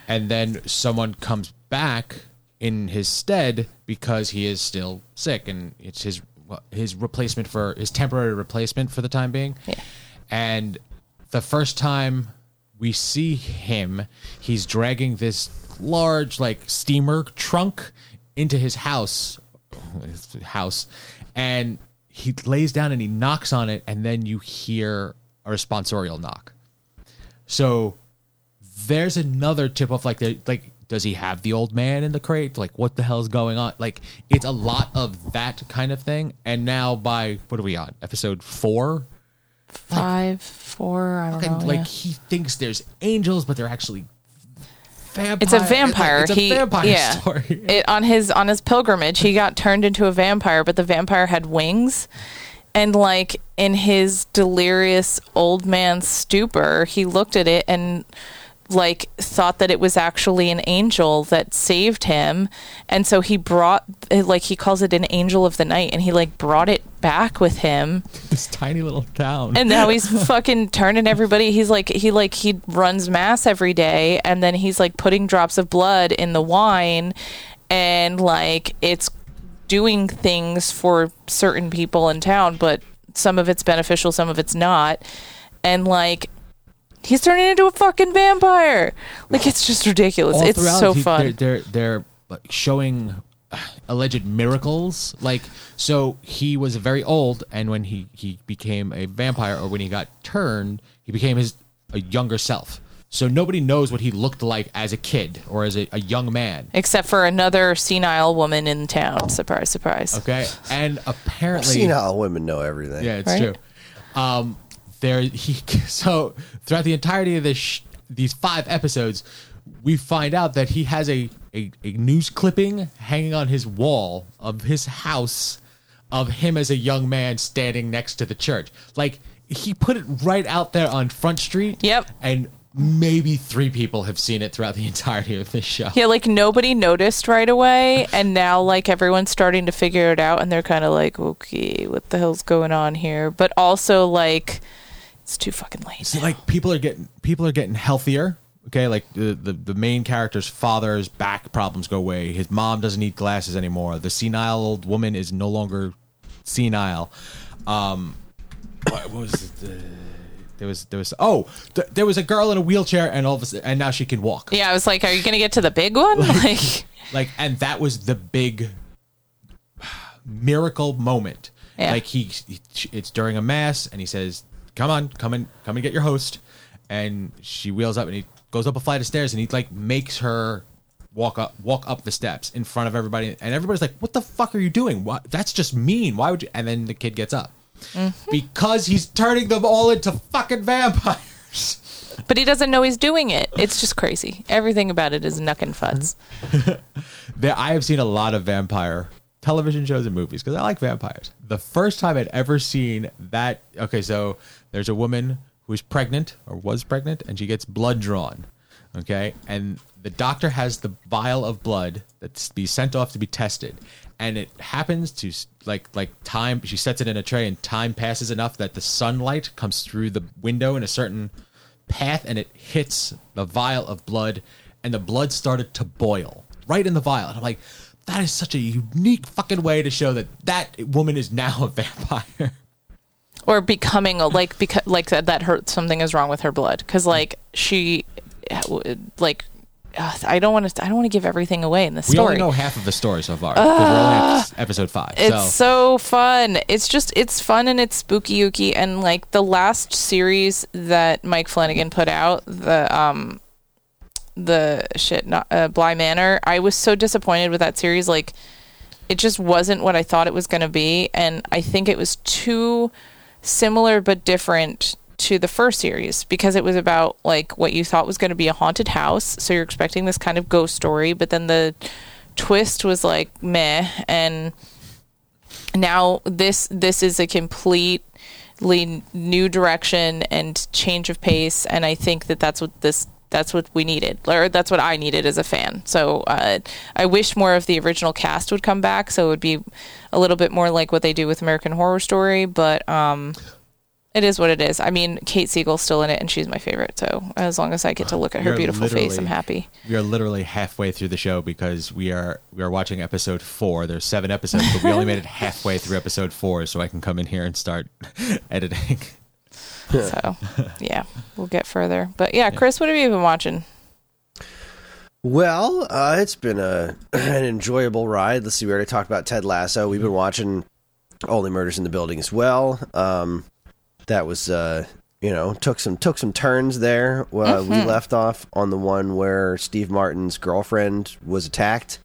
and then someone comes back in his stead because he is still sick and it's his his replacement for his temporary replacement for the time being Yeah. and the first time we see him he's dragging this large like steamer trunk into his house his house and he lays down and he knocks on it and then you hear a responsorial knock. So there's another tip off like the, like does he have the old man in the crate? Like what the hell's going on? Like it's a lot of that kind of thing. And now by what are we on? Episode four? Five, four, I don't know. like yeah. he thinks there's angels but they're actually vampire It's a vampire. it's a he, vampire yeah. story It, on his on his pilgrimage, he got turned into a vampire, but the vampire had wings. And like in his delirious old man stupor, he looked at it and like thought that it was actually an angel that saved him. And so he brought like he calls it an angel of the night and he like brought it back with him. This tiny little town. And now he's fucking turning everybody he's like he like he runs mass every day and then he's like putting drops of blood in the wine and like it's doing things for certain people in town but some of it's beneficial some of it's not. And like he's turning into a fucking vampire. Like it's just ridiculous. All it's so he- fun. They're, they're they're like showing alleged miracles. Like so, he was very old, and when he he became a vampire, or when he got turned, he became his a younger self. So nobody knows what he looked like as a kid or as a, a young man. except for another senile woman in town surprise surprise Okay, and apparently, Senile women know everything. Yeah, it's Right? true. Um, there he so throughout the entirety of this sh- these five episodes, we find out that he has a, a a news clipping hanging on his wall of his house of him as a young man standing next to the church. Like he put it right out there on Front Street. Yep. and maybe three people have seen it throughout the entirety of this show. Yeah, like nobody noticed right away, and now like everyone's starting to figure it out, and they're kind of like, okay, what the hell's going on here? But also like, it's too fucking late. See, like people are getting people are getting healthier. Okay, like the, the the main character's father's back problems go away. His mom doesn't need glasses anymore. The senile old woman is no longer senile. Um, what was it? There was there was oh th- there was a girl in a wheelchair and all of a sudden, and now she can walk. Yeah, I was like, are you gonna get to the big one? Like, Like and that was the big miracle moment. Yeah. Like he, he it's during a mass and he says, "Come on, come and come and get your host." And she wheels up and he goes up a flight of stairs and he like makes her walk up walk up the steps in front of everybody and everybody's like, "What the fuck are you doing? What? That's just mean. Why would you?" And then the kid gets up. Mm-hmm. Because he's turning them all into fucking vampires. but he doesn't know he's doing it. It's just crazy. Everything about it is nuck and fuds. There, I have seen a lot of vampire television shows and movies because I like vampires. The first time I'd ever seen that, okay, so there's a woman who's pregnant or was pregnant, and she gets blood drawn, okay, and the doctor has the vial of blood that's be sent off to be tested, and it happens to like like time. She sets it in a tray, and time passes enough that the sunlight comes through the window in a certain path and it hits the vial of blood and the blood started to boil right in the vial. And i'm like that is such a unique fucking way to show that that woman is now a vampire or becoming a like because like that that hurt something is wrong with her blood because like she like uh, I don't want to I don't want to give everything away in this we story. only know half of the story so far. we're only episode five It's so so fun. It's just it's fun and it's spooky ooky and like the last series that Mike Flanagan put out, the um the shit not uh, Bly Manor. I was so disappointed with that series. Like, it just wasn't what I thought it was going to be, and I think it was too similar but different to the first series because it was about like what you thought was going to be a haunted house. So you're expecting this kind of ghost story, but then the twist was like meh, and now this this is a completely new direction and change of pace, and I think that that's what this that's what we needed, or that's what I needed as a fan. So uh, I wish more of the original cast would come back, so it would be a little bit more like what they do with American Horror Story. But um, it is what it is. I mean, Kate Siegel's still in it, and she's my favorite. So as long as I get to look at her You're beautiful face, I'm happy. We are literally halfway through the show because we are we are watching episode four. There's seven episodes, but we only made it halfway through episode four, so I can come in here and start editing. So yeah, we'll get further. But yeah, Chris, what have you been watching? Well, uh, it's been a an enjoyable ride. Let's see, we already talked about Ted Lasso. We've been watching Only Murders in the Building as well. Um, that was, uh, you know, took some took some turns there. Uh, We left off on the one where Steve Martin's girlfriend was attacked.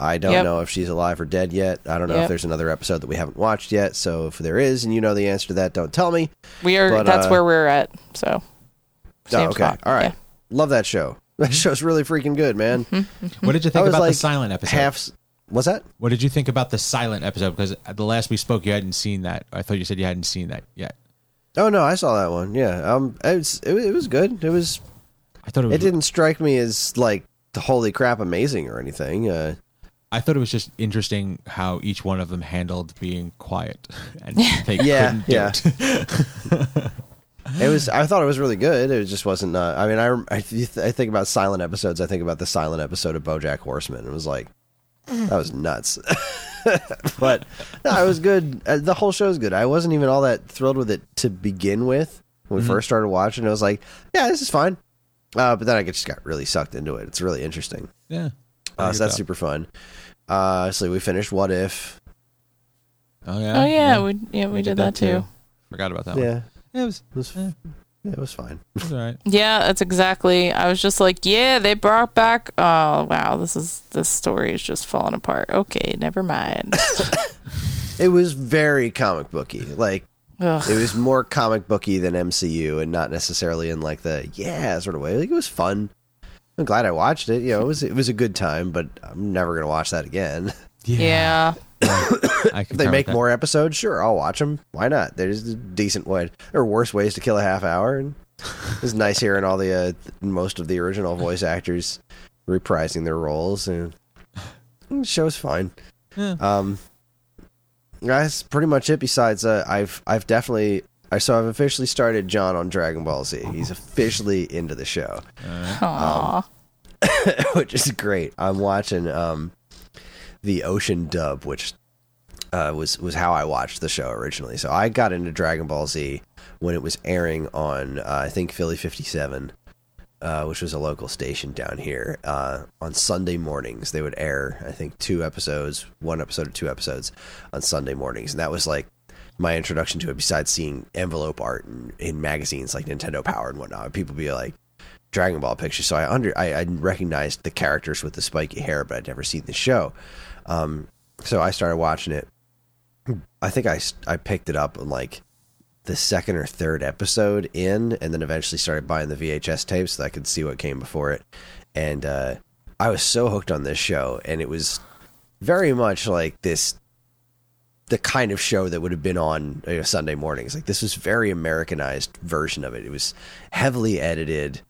I don't Yep. know if she's alive or dead yet. I don't know Yep. if there's another episode that we haven't watched yet. So if there is, and you know the answer to that, don't tell me. We are. But, that's uh, where we're at. So same oh, okay, spot. all right. Yeah. Love that show. That show's really freaking good, man. What did you think about like the silent episode? Half. What's that? What did you think about the silent episode? Because at the last we spoke, you hadn't seen that. I thought you said you hadn't seen that yet. Oh no, I saw that one. Yeah, um, it was it, was- it was good. It was. I thought it was. It didn't strike me as like holy crap amazing or anything. Uh, I thought it was just interesting how each one of them handled being quiet, and they Yeah, couldn't do yeah. it. it was. I thought it was really good. It just wasn't. Uh, I mean, I I, th- I think about silent episodes. I think about the silent episode of BoJack Horseman. It was like that was nuts. but no, it was good. Uh, the whole show's good. I wasn't even all that thrilled with it to begin with when we first started watching. I was like, yeah, this is fine. Uh, but then I just got really sucked into it. It's really interesting. yeah. Uh, so that's super fun. Uh, so we finished What If. Oh yeah. Oh yeah, we yeah we, We did, that too. Forgot about that one. Yeah, Yeah, it was, it was. Yeah. Yeah, it was fine. it was all right. Yeah, that's exactly. I was just like, yeah, they brought back. Oh wow, this is this story is just falling apart. Okay, never mind. It was very comic booky. Like Ugh. it was more comic booky than MCU, and not necessarily in like the yeah sort of way. Like it was fun. I'm glad I watched it. You know, it was it was a good time, but I'm never gonna watch that again. yeah. I If they make more episodes, sure, I'll watch them. Why not? There's a decent way or worse ways to kill a half hour. And it's nice hearing all the uh, most of the original voice actors reprising their roles, and the show's fine. Yeah. Um, that's pretty much it. Besides, uh, I've I've definitely I so I've officially started John on Dragon Ball Z. He's officially into the show, Aw. which is great. I'm watching um, the Ocean dub, which uh, was was how I watched the show originally. So I got into Dragon Ball Z when it was airing on uh, I think Philly 57, uh, which was a local station down here. Uh, on Sunday mornings, they would air I think two episodes, one episode or two episodes on Sunday mornings, and that was like my introduction to it. Besides seeing envelope art in, in magazines like Nintendo Power and whatnot, people be like. Dragon Ball pictures, so I under I, I recognized the characters with the spiky hair, but I'd never seen the show. Um, so I started watching it. I think I I picked it up like the second or third episode in, and then eventually started buying the VHS tapes so I could see what came before it. And uh, I was so hooked on this show, and it was very much like this the kind of show that would have been on you know, Sunday mornings. Like this was very Americanized version of it. It was heavily edited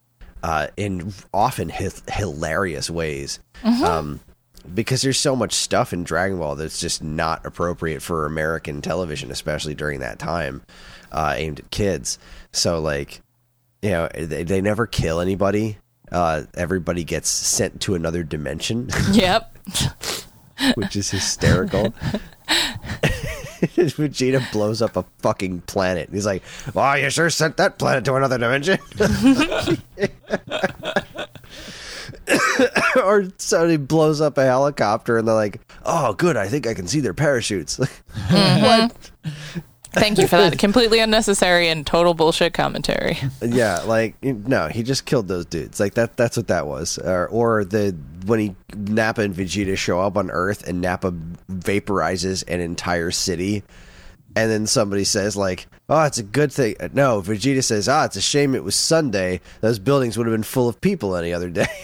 uh, in often hi- hilarious ways. Um, because there's so much stuff in Dragon Ball that's just not appropriate for American television, especially during that time, uh, aimed at kids. So like, you know, they, they never kill anybody. Uh, everybody gets sent to another dimension, Yep. which is hysterical. Vegeta blows up a fucking planet. He's like, "Wow, you sure sent that planet to another dimension." or somebody blows up a helicopter, and they're like, "Oh, good, I think I can see their parachutes." Mm-hmm. what? Thank you for that. Completely unnecessary and total bullshit commentary. yeah, like no, he just killed those dudes. Like that. That's what that was. Or, or the when he Nappa and Vegeta show up on Earth and Nappa vaporizes an entire city, and then somebody says like, "Oh, it's a good thing." No, Vegeta says, "Ah, it's a shame it was Sunday. Those buildings would have been full of people any other day."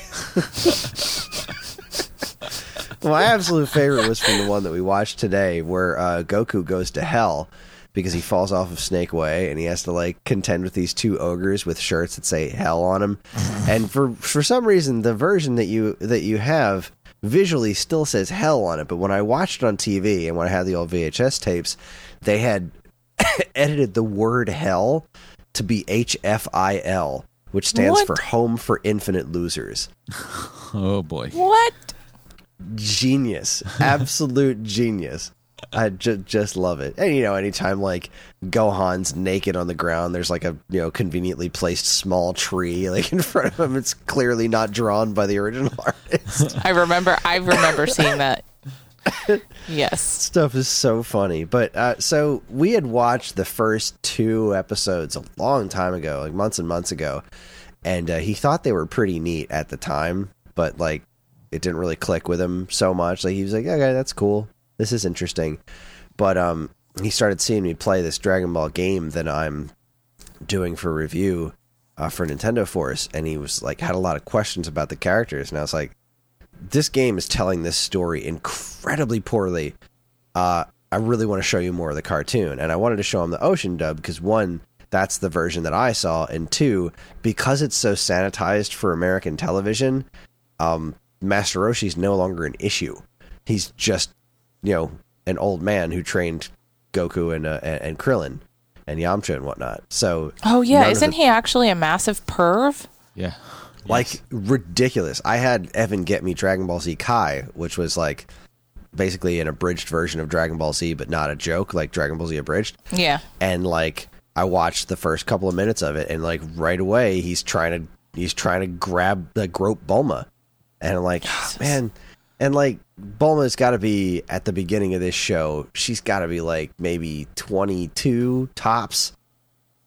My absolute favorite was from the one that we watched today, where uh, Goku goes to hell because he falls off of Snake Way and he has to like contend with these two ogres with shirts that say hell on them. and for for some reason, the version that you that you have visually still says hell on it. But when I watched it on TV and when I had the old VHS tapes, they had edited the word hell to be H F I L, which stands What? for Home for Infinite Losers Oh boy. What? genius, absolute genius. I ju- just love it. And you know, anytime like Gohan's naked on the ground, there's like a you know conveniently placed small tree like in front of him. It's clearly not drawn by the original artist. I remember. I remember seeing that. Yes. Stuff is so funny. But uh, so we had watched the first two episodes a long time ago, like months and months ago, and uh, he thought they were pretty neat at the time, but like it didn't really click with him so much. Like he was like, okay, that's cool. This is interesting. But um, he started seeing me play this Dragon Ball game that I'm doing for review uh, for Nintendo Force, and he was like had a lot of questions about the characters, and I was like, this game is telling this story incredibly poorly. Uh, I really want to show you more of the cartoon, and I wanted to show him the Ocean dub because one, that's the version that I saw, and two, because it's so sanitized for American television, um, Master Roshi's no longer an issue. He's just, you know, an old man who trained Goku and uh, and, and Krillin and Yamcha and whatnot. So, Oh yeah, isn't the- he actually a massive perv? Yeah. like ridiculous. I had Evan get me Dragon Ball Z Kai, which was like basically an abridged version of Dragon Ball Z, but not a joke, like Dragon Ball Z abridged. Yeah. And like I watched the first couple of minutes of it, and like right away he's trying to he's trying to grab the grope Bulma, and I'm like "Ah, man, and like Bulma's got to be at the beginning of this show. She's got to be like maybe 22 tops.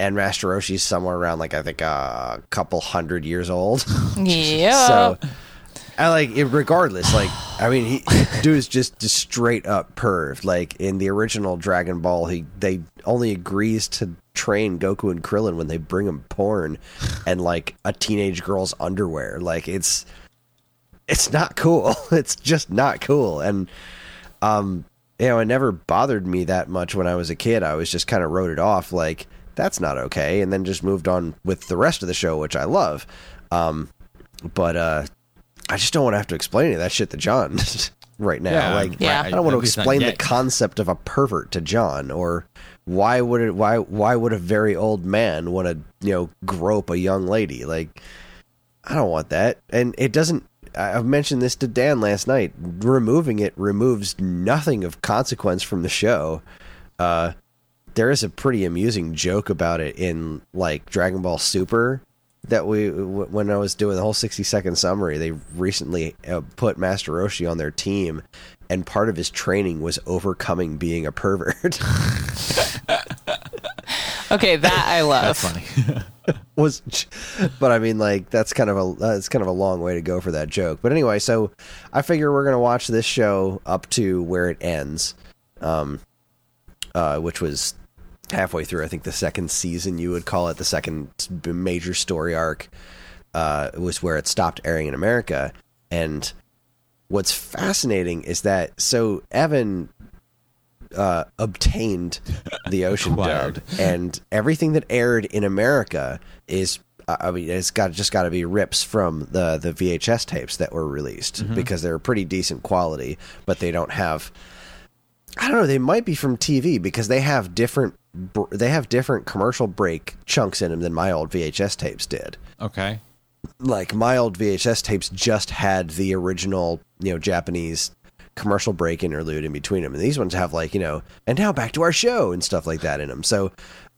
And Master Roshi's somewhere around like I think uh, a couple hundred years old. Yeah. So I like it regardless. Like I mean, he dude is just, just straight up perv. Like in the original Dragon Ball, he they only agrees to train Goku and Krillin when they bring him porn and like a teenage girl's underwear. Like it's it's not cool. It's just not cool. And um, you know, it never bothered me that much when I was a kid. I was just kind of wrote it off like that's not okay, and then just moved on with the rest of the show, which I love. Um, but uh, I just don't want to have to explain any of that shit to John right now. Yeah, like, Yeah. I don't want to At least not explain the concept of a pervert to John, or why would it? Why why would a very old man want to you know grope a young lady? Like, I don't want that, and it doesn't. I- I've mentioned this to Dan last night. Removing it removes nothing of consequence from the show. Uh, there is a pretty amusing joke about it in like Dragon Ball Super that we w- when I was doing the whole 60 second summary they recently uh, put Master Roshi on their team and part of his training was overcoming being a pervert Okay, that I love. That's funny. was but I mean like that's kind of a that's kind of a long way to go for that joke but anyway so I figure we're going to watch this show up to where it ends um uh which was halfway through I think the second season you would call it the second major story arc uh was where it stopped airing in America and what's fascinating is that so Evan uh, obtained the ocean dub, and everything that aired in America is. uh, I mean, it's got just got to be rips from the the VHS tapes that were released because they're pretty decent quality, but they don't have. I don't know. They might be from TV because they have different they have different commercial break chunks in them than my old VHS tapes did Okay. like my old VHS tapes just had the original, you know, Japanese commercial break interlude in between them, and these ones have like you know, and now back to our show and stuff like that in them. So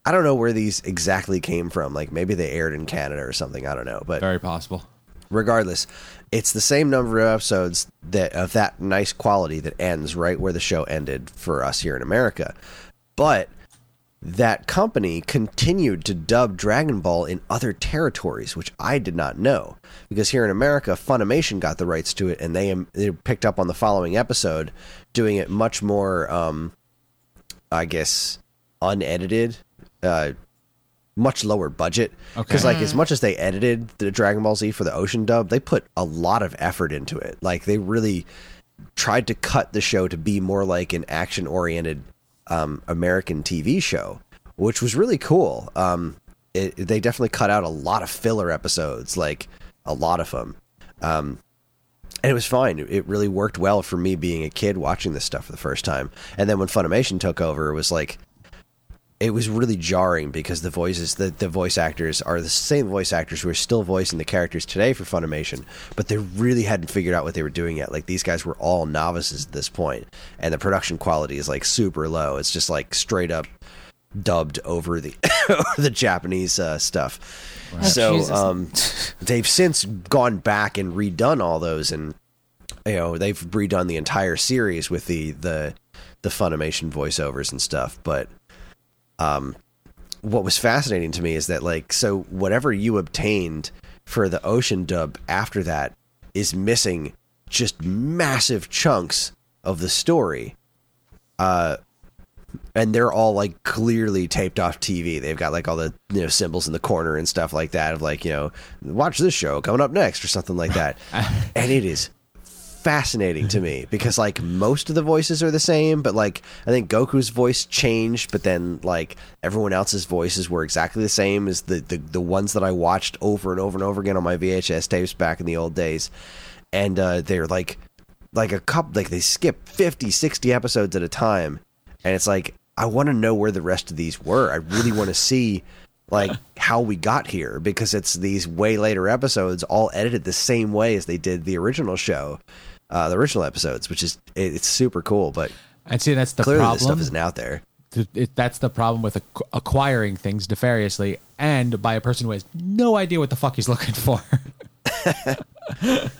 I don't know where these exactly came from. Like maybe they aired in Canada or something. I don't know, but Very possible. regardless, it's the same number of episodes that of that nice quality that ends right where the show ended for us here in America. But that company continued to dub Dragon Ball in other territories, which I did not know. Because here in America, Funimation got the rights to it, and they, um, they picked up on the following episode, doing it much more, um, I guess, unedited, uh, much lower budget. Because, Okay. like, as much as they edited the Dragon Ball Z for the Ocean dub, they put a lot of effort into it. Like, they really tried to cut the show to be more like an action oriented um, American TV show, which was really cool. Um, it, they definitely cut out a lot of filler episodes, like a lot of them. Um, and it was fine. It really worked well for me being a kid watching this stuff for the first time. And then when Funimation took over, it was like it was really jarring because the voices the, the voice actors are the same voice actors who are still voicing the characters today for Funimation, but they really hadn't figured out what they were doing yet. Like these guys were all novices at this point, and the production quality is like super low. It's just like straight up dubbed over the over the Japanese uh, stuff. So Jesus. um, they've since gone back and redone all those, and you know they've redone the entire series with the the the Funimation voiceovers and stuff. But um, what was fascinating to me is that like so whatever you obtained for the Ocean dub after that is missing just massive chunks of the story. Uh, and they're all like clearly taped off TV. They've got like all the you know symbols in the corner and stuff like that of like you know watch this show coming up next or something like that. and it is fascinating to me because like most of the voices are the same, but like I think Goku's voice changed, but then like everyone else's voices were exactly the same as the the, the ones that I watched over and over and over again on my VHS tapes back in the old days. And uh, they're like like a couple like they skip 50 60 episodes at a time. And it's like i want to know where the rest of these were. I really want to see like how we got here because it's these way later episodes all edited the same way as they did the original show uh, the original episodes which is it, it's super cool but And see, that's the clearly this stuff problem. isn't out there it, that's the problem with ac- acquiring things nefariously and by a person who has no idea what the fuck he's looking for.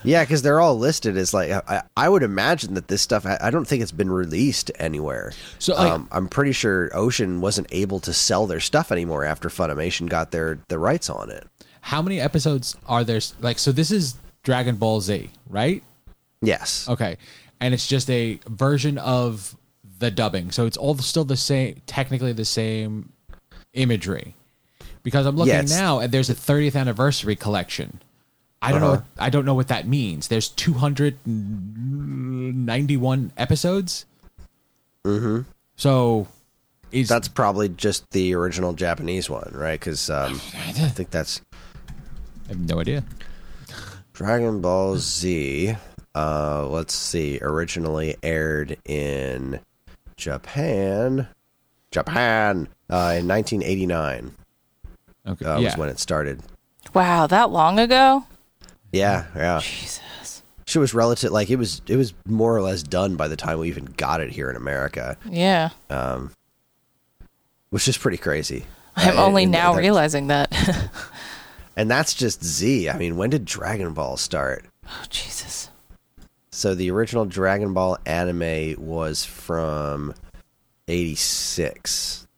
yeah because they're all listed as like I, I would imagine that this stuff I, I don't think it's been released anywhere So, like- um, i'm pretty sure ocean wasn't able to sell their stuff anymore after funimation got their the rights on it How many episodes are there? Like, so this is Dragon Ball Z, right? Yes Okay, and it's just a version of the dubbing, so it's all still the same, technically the same imagery. Because I'm looking it's- now, and there's a 30th anniversary collection. I don't know. Uh-huh. What, I don't know what that means. There's 291 episodes. Mm-hmm. So, is That's probably just the original Japanese one, right? Because um, I think that's I have no idea. Dragon Ball Z. Uh, let's see. Originally aired in Japan. Japan uh, in 1989 Okay, uh, yeah. was when it started. Wow, that long ago? Yeah, yeah. Jesus. She was relative. Like it was, it was more or less done by the time we even got it here in America, Yeah. Um, which is pretty crazy. I'm Uh, only and now that- realizing that. And that's just Z. I mean, when did Dragon Ball start? oh, Jesus. So the original Dragon Ball anime was from 86.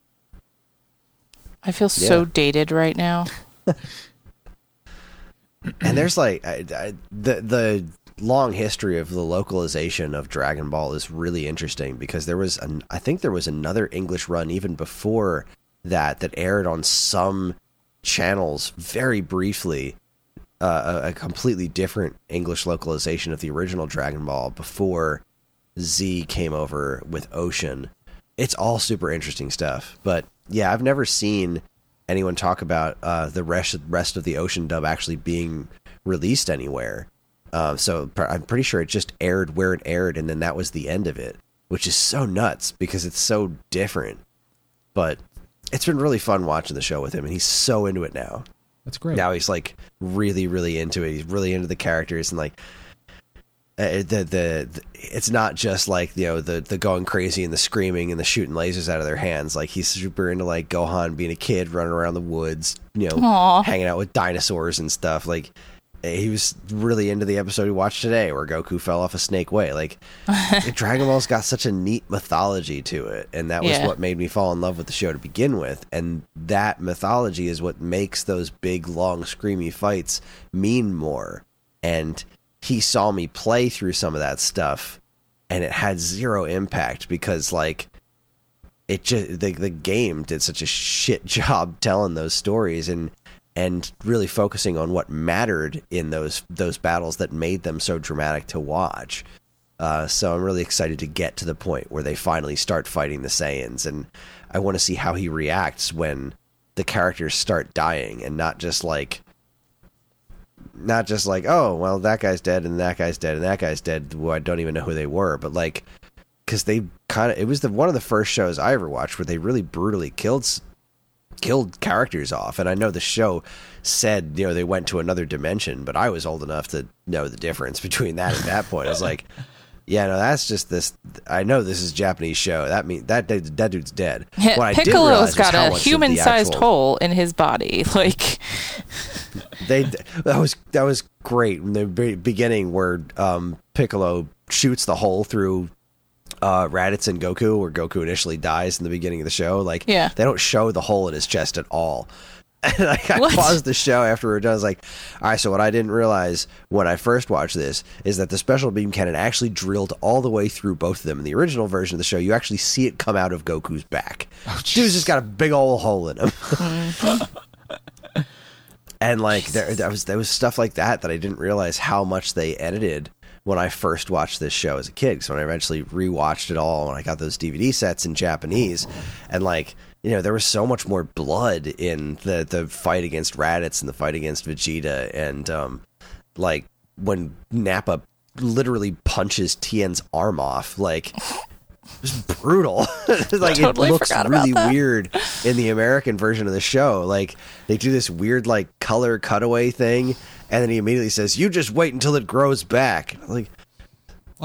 I feel so dated right now. And there's like I, I, the the long history of the localization of Dragon Ball is really interesting because there was an I think there was another English run even before that that aired on some channels very briefly uh, a, a completely different English localization of the original Dragon Ball before Z came over with Ocean. It's all super interesting stuff. But yeah, I've never seen anyone talk about uh, the rest rest of the Ocean dub actually being released anywhere. Uh, so I'm pretty sure it just aired where it aired, and then that was the end of it, which is so nuts because it's so different. But it's been really fun watching the show with him, and he's so into it now That's great. now he's like really really into it he's really into the characters and like uh, the, the the it's not just like you know the the going crazy and the screaming and the shooting lasers out of their hands like he's super into like gohan being a kid running around the woods you know Aw. hanging out with dinosaurs and stuff like he was really into the episode we watched today where Goku fell off a snake way. Like Dragon Ball's got such a neat mythology to it, and that was Yeah. what made me fall in love with the show to begin with. And that mythology is what makes those big, long, screamy fights mean more. And he saw me play through some of that stuff, and it had zero impact because like it just the the game did such a shit job telling those stories and and really focusing on what mattered in those those battles that made them so dramatic to watch. Uh, so I'm really excited to get to the point where they finally start fighting the Saiyans, and I want to see how he reacts when the characters start dying, and not just like, not just like, oh well, that guy's dead, and that guy's dead, and that guy's dead. Who I don't even know who they were, but like, because they kind of it was the one of the first shows I ever watched where they really brutally killed killed characters off. And I know the show said you know they went to another dimension but I was old enough to know the difference between that and that point. I was like yeah no that's just this I know this is a Japanese show. That mean that that dude's dead. What I didn't Piccolo's got a much of the human-sized actual- hole in his body. Like, they that was that was great. In the be- beginning where um, Piccolo shoots the hole through uh, Raditz and Goku, where Goku initially dies in the beginning of the show. Like, Yeah. they don't show the hole in his chest at all. And I, I What? paused the show after we were done. I was like, all right, so what I didn't realize when I first watched this is that the special beam cannon actually drilled all the way through both of them. In the original version of the show, you actually see it come out of Goku's back. Dude's just got a big old hole in him. and like there, there was there was stuff like that that I didn't realize how much they edited when I first watched this show as a kid. So when I eventually rewatched it all, when I got those DVD sets in Japanese, and like you know there was so much more blood in the the fight against Raditz and the fight against Vegeta, and um, like when Nappa literally punches Tien's arm off, like. It was brutal. like Totally it looks really weird in the American version of the show. Like they do this weird like color cutaway thing, and then he immediately says, "You just wait until it grows back." Like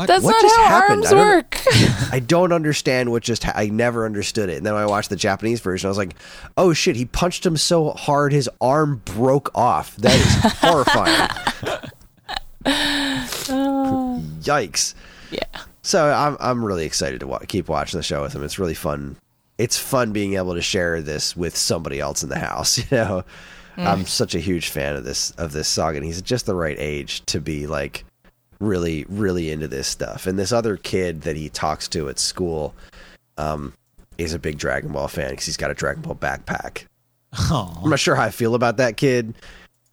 that's What not just how happened? arms I don't- work. I don't understand what just. Ha- I never understood it. And then when I watched the Japanese version, I was like, "Oh shit!" He punched him so hard his arm broke off. That is horrifying. Yikes! yeah. So I'm I'm really excited to wa- keep watching the show with him. It's really fun. It's fun being able to share this with somebody else in the house. You know, I'm such a huge fan of this of this saga, and he's just the right age to be like really really into this stuff. And this other kid that he talks to at school, um, is a big Dragon Ball fan because he's got a Dragon Ball backpack. I'm not sure how I feel about that kid.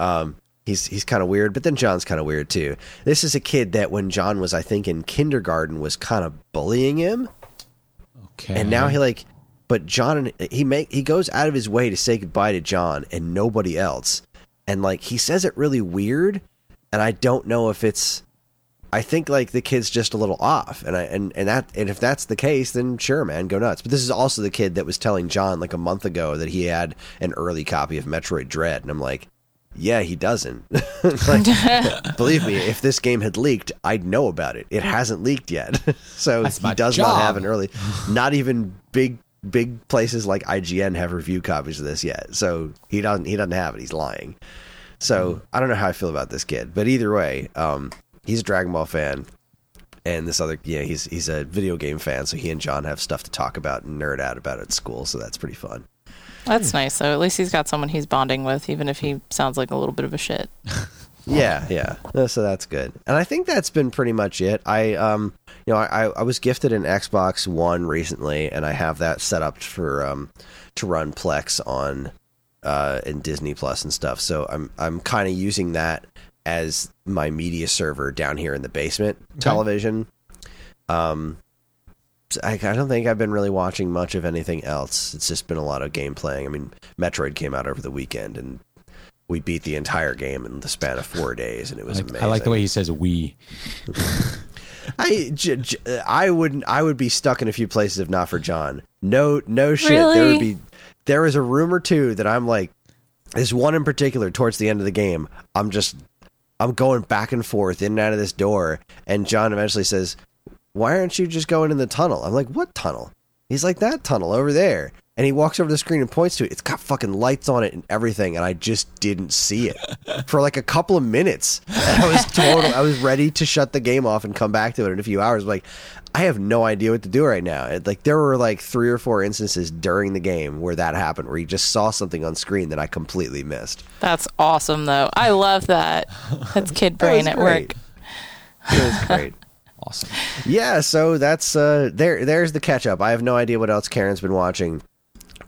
Um, he's he's kind of weird, but then John's kind of weird too. This is a kid that when John was, I think, in kindergarten, was kind of bullying him, Okay. and now he like, but John he make he goes out of his way to say goodbye to John and nobody else, and like he says it really weird, and I don't know if it's. I think like the kid's just a little off, and I and and that and if that's the case, then sure, man, go nuts. But this is also the kid that was telling John like a month ago that he had an early copy of Metroid Dread, and I'm like, yeah, he doesn't. like, believe me, if this game had leaked, I'd know about it. It hasn't leaked yet, so That's he my does not have an early. Not even big big places like IGN have review copies of this yet, so he doesn't he doesn't have it. He's lying. So I don't know how I feel about this kid, but either way, um, he's a Dragon Ball fan, and this other yeah, he's he's a video game fan. So he and John have stuff to talk about and nerd out about at school. So that's pretty fun. That's nice, though. At least he's got someone he's bonding with, even if he sounds like a little bit of a shit. Yeah, yeah. Uh, So that's good. And I think that's been pretty much it. I um you know, I, I was gifted an Xbox One recently and I have that set up for um to run Plex on uh in Disney Plus and stuff. So I'm I'm kind of using that as my media server down here in the basement television. Um I, I don't think I've been really watching much of anything else. It's just been a lot of game playing. I mean, Metroid came out over the weekend and we beat the entire game in the span of four days, and it was I like, amazing. I like the way he says "we." I, j- j- I would I would be stuck in a few places if not for John. No, no shit. There would be. There is a rumor too that I'm like. There's one in particular towards the end of the game. I'm just, I'm going back and forth in and out of this door, and John eventually says, "Why aren't you just going in the tunnel?" I'm like, "What tunnel?" He's like, "That tunnel over there." And he walks over to the screen and points to it. It's got fucking lights on it and everything, and I just didn't see it for like a couple of minutes. And I was total. I was ready to shut the game off and come back to it in a few hours. Like, I have no idea what to do right now. It, like, there were like three or four instances during the game where that happened, where you just saw something on screen that I completely missed. That's awesome, though. I love that. That's kid That brain at great. work. It was great. Awesome. yeah, so that's uh there there's the catch up. I have no idea what else Karen's been watching.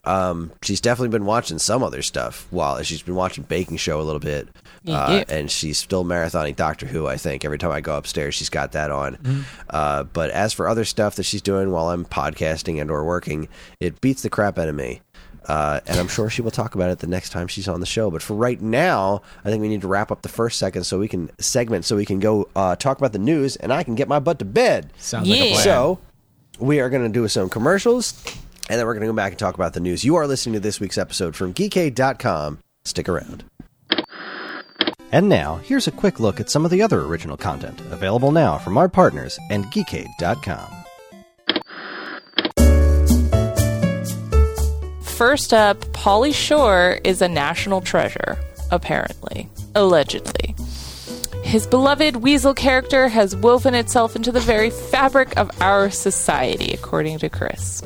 Um she's definitely been watching some other stuff while she's been watching Baking Show a little bit. Uh, and she's still marathoning Doctor Who, I think. Every time I go upstairs she's got that on. Mm-hmm. Uh but as for other stuff that she's doing while I'm podcasting and or working, it beats the crap out of me. Uh, and I'm sure she will talk about it the next time she's on the show. But for right now, I think we need to wrap up the first second so we can segment so we can go uh, talk about the news and I can get my butt to bed. Sounds like a plan. So, we are going to do some commercials, and then we're going to go back and talk about the news. You are listening to this week's episode from geekade.com. Stick around. And now, here's a quick look at some of the other original content available now from our partners and geekade.com. First up, Pauly Shore is a national treasure, apparently. Allegedly. His beloved weasel character has woven itself into the very fabric of our society, according to Chris.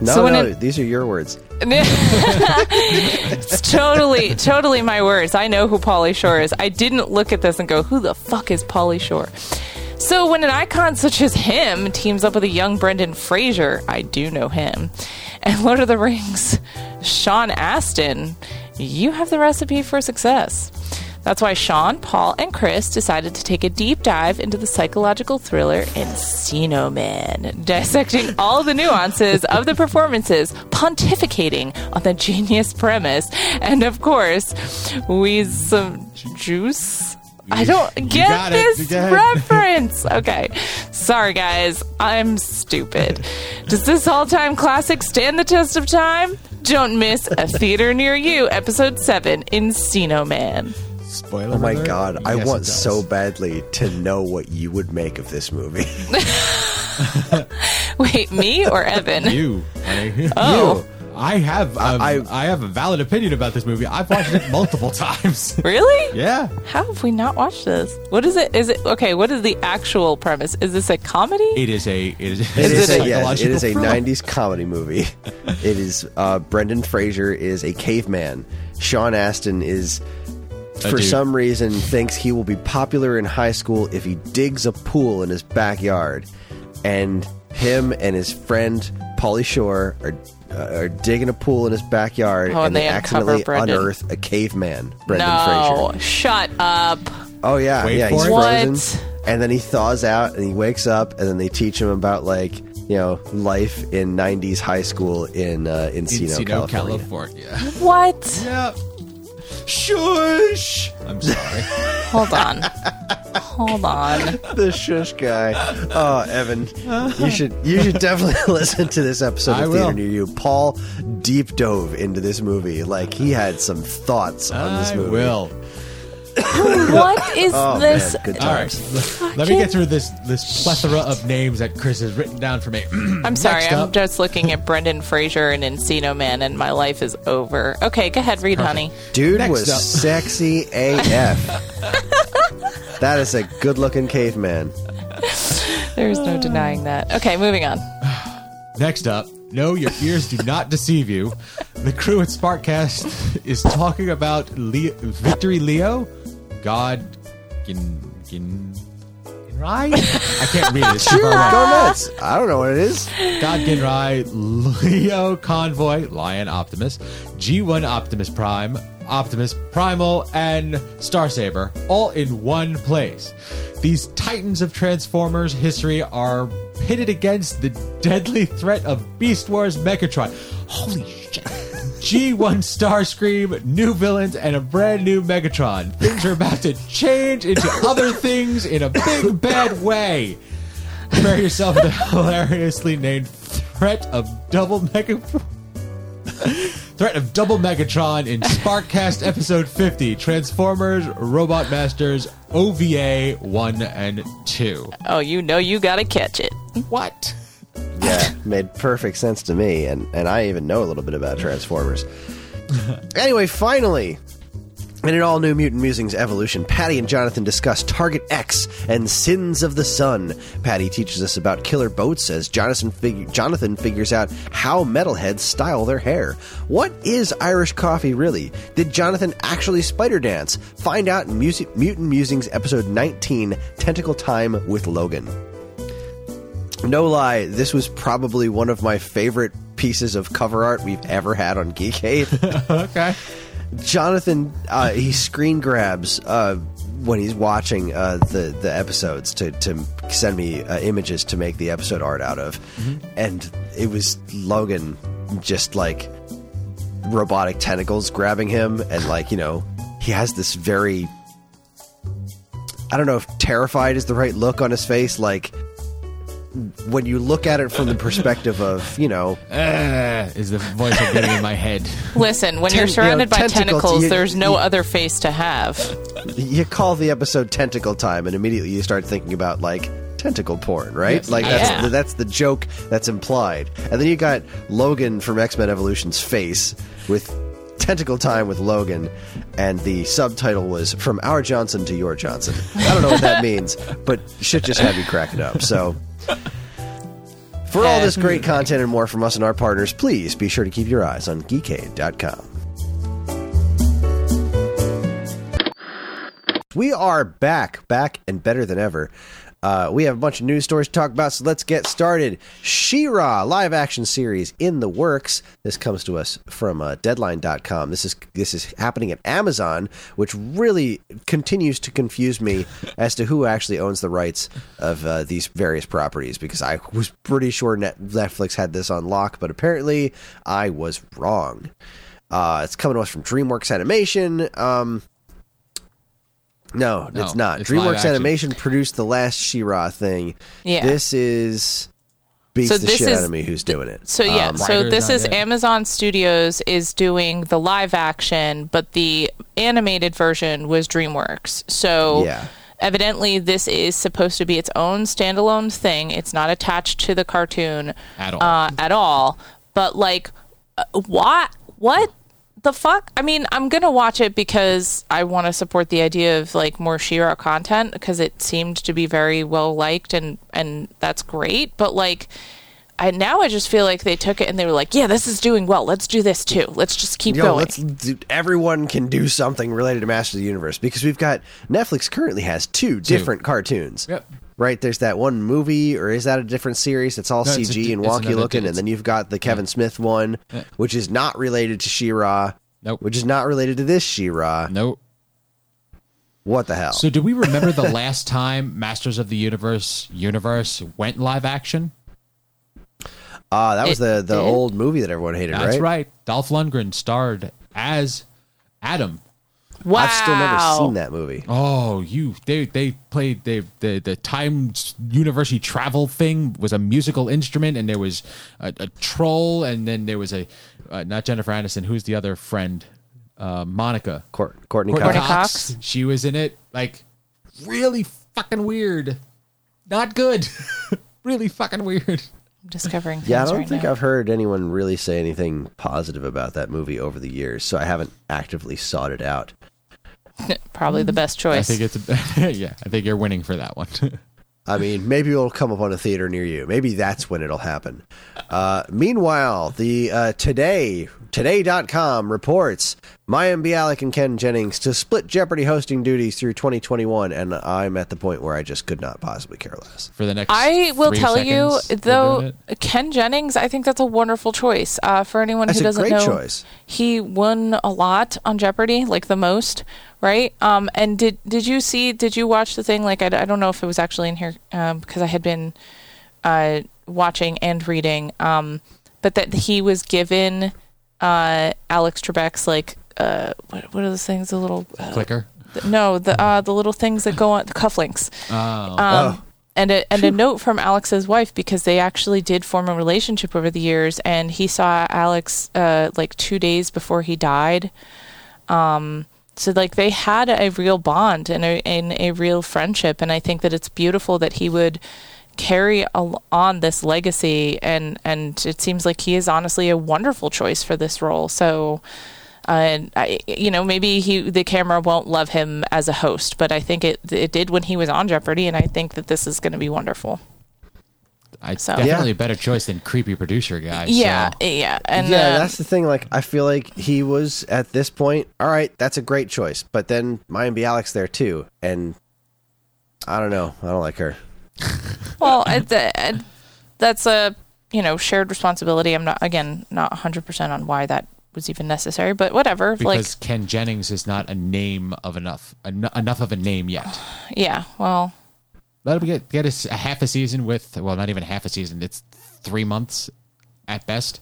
No, So no, it- these are your words. it's totally, totally my words. I know who Pauly Shore is. I didn't look at this and go, who the fuck is Pauly Shore? So when an icon such as him teams up with a young Brendan Fraser, I do know him, and Lord of the Rings, Sean Astin, you have the recipe for success. That's why Sean, Paul, and Chris decided to take a deep dive into the psychological thriller Encino Man, dissecting all the nuances of the performances, pontificating on the genius premise, and of course, with some juice. I don't get this reference. Okay. Sorry, guys. I'm stupid. Does this all time classic stand the test of time? Don't miss a theater near you, episode 7, Encino Man. Spoiler. Oh my alert. god, I want so badly to know what you would make of this movie. Wait, me or Evan? you. honey. Oh. You. I have um, I- I, have a valid opinion about this movie. I've watched it multiple times. Really? Yeah. How have we not watched this? What is it? Is it okay? What is the actual premise? Is this a comedy? It is a it is, It is, it a, yeah, it psychological is a thriller. 90s comedy movie. It is uh, Brendan Fraser is a caveman. Sean Astin is A for dude. some reason thinks he will be popular in high school if he digs a pool in his backyard. And him and his friend Pauly Shore are uh, are digging a pool in his backyard Oh, and and they they accidentally Brendan. unearth a caveman, Brendan no, Fraser. shut up. Oh yeah, Wait yeah, he's it. frozen. What? And then he thaws out and he wakes up and then they teach him about like, you know, life in 90s high school in uh, Encino, Encino, California. California. What? yeah. Shush. I'm sorry. Hold on. Hold on. the shush guy. Oh, Evan, you should you should definitely listen to this episode I of Theater will. Near You. Paul deep dove into this movie. Like he had some thoughts on this I movie. will. What is Oh, this? man, good All right. times. Let me get through this this plethora of names that Chris has written down for me. I'm sorry, Next I'm up- just looking at Brendan Fraser and Encino Man, and my life is over. Okay, go ahead, read, honey. Dude Next was up. sexy AF. that is a good looking caveman. There's no denying that. Okay, moving on. Next up, no, your ears do not deceive you. The crew at Sparkcast is talking about Leo, Victory Leo, God, Gin, Gin, Ginrai. I can't read it. Sure, go nuts. I don't know what it is. God Ginrai, Leo Convoy, Lion Optimus, G1 Optimus Prime, Optimus Primal, and Starsaber, all in one place. These titans of Transformers history are pitted against the deadly threat of Beast Wars Megatron. Holy shit. G1 Starscream, new villains, and a brand new Megatron. Things are about to change into other things in a big bad way. Prepare yourself for the hilariously named threat of double mega. Threat of Double Megatron in Sparkcast episode 50 Transformers Robot Masters OVA 1 and 2. Oh, you know you gotta catch it. What? yeah, made perfect sense to me, and and I even know a little bit about Transformers. anyway, finally. In an all new Mutant Musings evolution, Patty and Jonathan discuss Target X and Sins of the Sun. Patty teaches us about killer boats as Jonathan, fig- Jonathan figures out how metalheads style their hair. What is Irish coffee really? Did Jonathan actually spider dance? Find out in Musi- Mutant Musings episode 19 Tentacle Time with Logan. No lie, this was probably one of my favorite pieces of cover art we've ever had on Geekade. okay. Jonathan, uh, he screen grabs uh, when he's watching uh, the the episodes to to send me uh, images to make the episode art out of, and it was Logan just like robotic tentacles grabbing him, and like you know he has this very I don't know if terrified is the right look on his face, like. When you look at it from the perspective of, you know, Uh, is the voice I'm getting in my head. Listen, when Ten- you're you know, surrounded by tentacles, tentacles, you- there's no you- other face to have. you call the episode tentacle time and immediately you start thinking about like tentacle porn right Yes. like that's Yeah. the, that's the joke that's implied and then you got logan from x-men evolution's face with tentacle time with logan and the subtitle was from our johnson to your johnson i don't know what that means but shit just had me cracking up so for all this great content and more from us and our partners please be sure to keep your eyes on geekade.com We are back, back and better than ever. Uh, we have a bunch of news stories to talk about, so let's get started. She-Ra live action series in the works. This comes to us from uh, Deadline.com. This is this is happening at Amazon, which really continues to confuse me as to who actually owns the rights of uh, these various properties. Because I was pretty sure Net- Netflix had this on lock, but apparently I was wrong. Uh, it's coming to us from DreamWorks Animation. Um, no, No, it's not. it's DreamWorks. Animation produced the last She-Ra thing. Yeah. This is beats So the shit is- out of me. Who's doing it? So yeah, Um, so this is yet. Amazon Studios is doing the live action, but the animated version was DreamWorks. So Yeah. evidently this is supposed to be its own standalone thing. It's not attached to the cartoon At all. Uh, at all. But like, uh, what? What? The fuck? I mean, I'm gonna watch it because I want to support the idea of like more She-Ra content because it seemed to be very well liked and and that's great. But like, I now I just feel like they took it and they were like, yeah, this is doing well. Let's do this too. Let's just keep Yo, going. let's do, everyone can do something related to Masters of the Universe because we've got Netflix currently has two different cartoons. Yep. Right, there's that one movie, or is that a different series? It's all No, it's a CG and wonky looking, and then you've got the Kevin Smith one, which is not related to She-Ra, Nope. which is not related to this She-Ra. Nope. What the hell? So, do we remember the last time Masters of the Universe universe went live action? Ah, that was the the did? old movie that everyone hated, That's right? right. Dolph Lundgren starred as Adam. Wow. I've still never seen that movie. Oh, you they they played they the the time university travel thing was a musical instrument, and there was a, a troll, and then there was a uh, not Jennifer Aniston. Who's the other friend? Uh, Monica. Court, Courteney, Courteney Cox. Cox. She was in it. Like really fucking weird. Not good. really fucking weird. I'm discovering things Yeah, I don't right think now. I've heard anyone really say anything positive about that movie over the years, so I haven't actively sought it out. Probably the best choice. I think it's a, yeah. I think you're winning for that one. I mean, maybe it'll come up on a theater near you. Maybe that's when it'll happen. Uh, meanwhile, the uh, Today, Today.com reports Mayim Bialik and Ken Jennings to split Jeopardy hosting duties through 2021, and I'm at the point where I just could not possibly care less. for the next. I will three tell you, though. Ken Jennings, I think that's a wonderful choice. Uh, for anyone That's who doesn't great know, choice. he won a lot on Jeopardy, like the most, right? Um, and did did you see? Did you watch the thing? Like, I, I don't know if it was actually in here um, because I had been uh, watching and reading, um, but that he was given uh, Alex Trebek's like uh, what, what are those things? The little uh, clicker. no, the uh, the little things that go on the cufflinks. Oh. Um, and a, and a note from Alex's wife because they actually did form a relationship over the years, and he saw Alex uh, like two days before he died. Um, so like they had a real bond and a, and a real friendship, and I think that it's beautiful that he would carry on this legacy and and it seems like he is honestly a wonderful choice for this role so uh, and I, you know, maybe he the camera won't love him as a host, but I think it it did when he was on Jeopardy, and I think that this is going to be wonderful. I So- definitely Yeah. a better choice than creepy producer guy. Yeah, so- yeah, and yeah, uh, that's the thing. Like, I feel like he was at this point. All right, that's a great choice. But then Mayim Bialik's there too, and I don't know. I don't like her. well, I, th- I- that's a you know shared responsibility. I'm not again not 100 percent on why that was even necessary, but whatever. because Ken Jennings is not a name of enough en- enough of a name yet. yeah, well, Let him get get a, s- a half a season with well, not even half a season. It's three months at best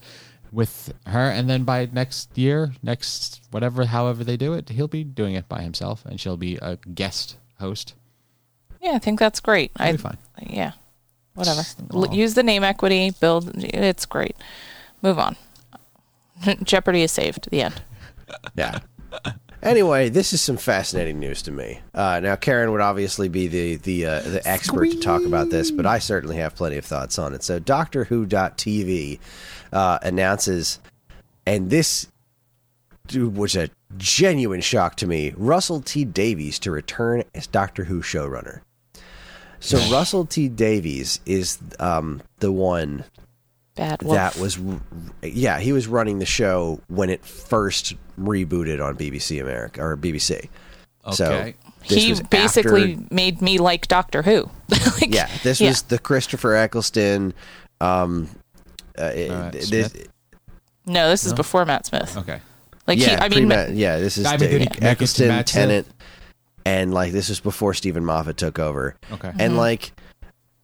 with her, and then by next year, next whatever, however they do it, he'll be doing it by himself, and she'll be a guest host. Yeah, I think that's great. It'll I be fine. yeah, whatever. Well- Use the name equity, build. It's great. Move on. Jeopardy is saved. The end. Yeah. Anyway, this is some fascinating news to me. Uh, now, Karen would obviously be the the uh, the expert to talk about this, but I certainly have plenty of thoughts on it. So, Doctor Who.tv uh, announces, and this was a genuine shock to me: Russell T Davies to return as Doctor Who showrunner. So, Russell T Davies is um, the one Bad wolf. that was yeah he was running the show when it first rebooted on bbc america or bbc so Okay. this he basically after- made me like Doctor Who. Like, yeah this yeah. was the christopher eccleston um uh, Uh, this, No, this is before Matt Smith. Okay. Like yeah he, I mean, pre-Matt- yeah this is I mean, the- did he make it to eccleston Matt tennant and like this was before steven moffat took over. Okay. and like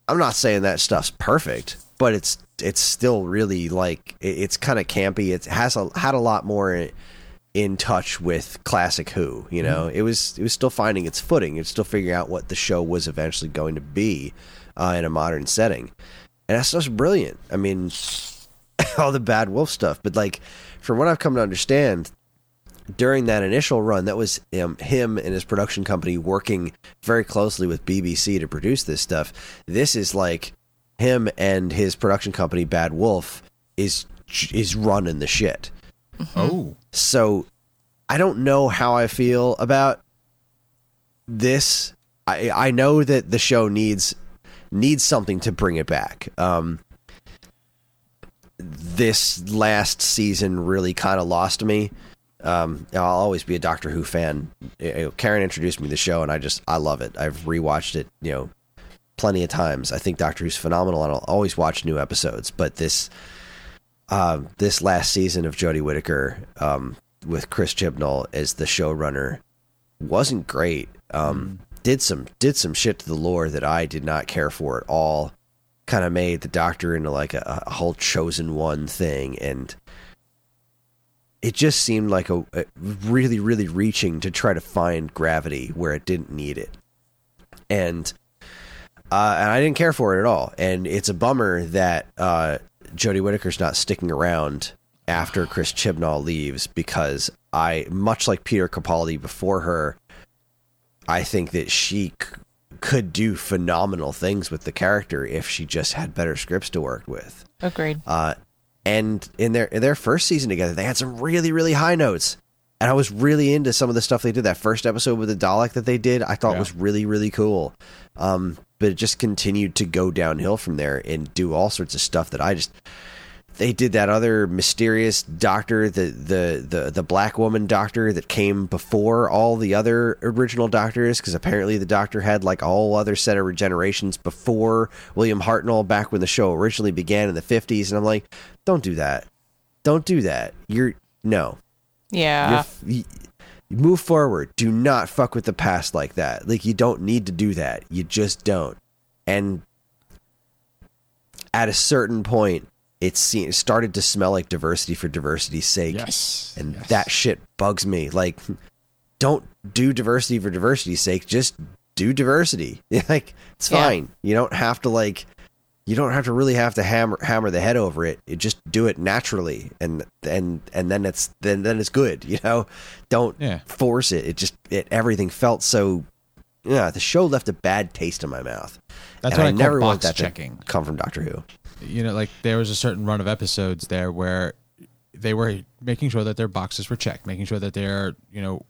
i'm not saying that stuff's perfect but it's it's still really like it- it's kind of campy. It has a had a lot more in, in touch with classic who you know? It was it was still finding its footing. It's still figuring out what the show was eventually going to be uh, in a modern setting. And that stuff's brilliant. I mean all the bad wolf stuff. But like from what i've come to understand during that initial run, that was um, him and his production company working very closely with BBC to produce this stuff. This is like him and his production company, Bad Wolf, is is running the shit. Oh. So I don't know how I feel about this. I I know that the show needs needs something to bring it back. Um, this last season really kind of lost me. Um, I'll always be a Doctor Who fan. You know, Karen introduced me to the show, and I just I love it. I've rewatched it, you know, plenty of times. I think Doctor Who's phenomenal, and I'll always watch new episodes. But this uh, this last season of Jodie Whittaker um, with Chris Chibnall as the showrunner wasn't great. Um, Did some did some shit to the lore that I did not care for at all. Kind of made the Doctor into like a, a whole chosen one thing, and it just seemed like a, a really really reaching to try to find gravity where it didn't need it, and uh, and I didn't care for it at all. And it's a bummer that uh, Jodie Whittaker's not sticking around after Chris Chibnall leaves because I, much like Peter Capaldi before her, I think that she c- could do phenomenal things with the character if she just had better scripts to work with. agreed. Uh, and in their in their first season together, they had some really really high notes, and I was really into some of the stuff they did. That first episode with the Dalek that they did, I thought Yeah. was really really cool. Um, but it just continued to go downhill from there and do all sorts of stuff that I just. They did that other mysterious doctor, the the the the black woman doctor that came before all the other original doctors, because apparently the doctor had like all other set of regenerations before William Hartnell back when the show originally began in the fifties. And I'm like, don't do that, don't do that. You're no, Yeah. you're, you, move forward. Do not fuck with the past like that. Like you don't need to do that. You just don't. And at a certain point, it, se- it started to smell like diversity for diversity's sake. Yes. And Yes. that shit bugs me. Like, don't do diversity for diversity's sake. Just do diversity. like, it's Yeah. fine. You don't have to like. You don't have to really have to hammer hammer the head over it. You just do it naturally, and and and then it's then then it's good. You know, don't Yeah. force it. It just it everything felt so yeah, the show left a bad taste in my mouth. That's and I, I never want that checking. to come from Doctor Who. You know, like there was a certain run of episodes there where they were making sure that their boxes were checked, making sure that they're you know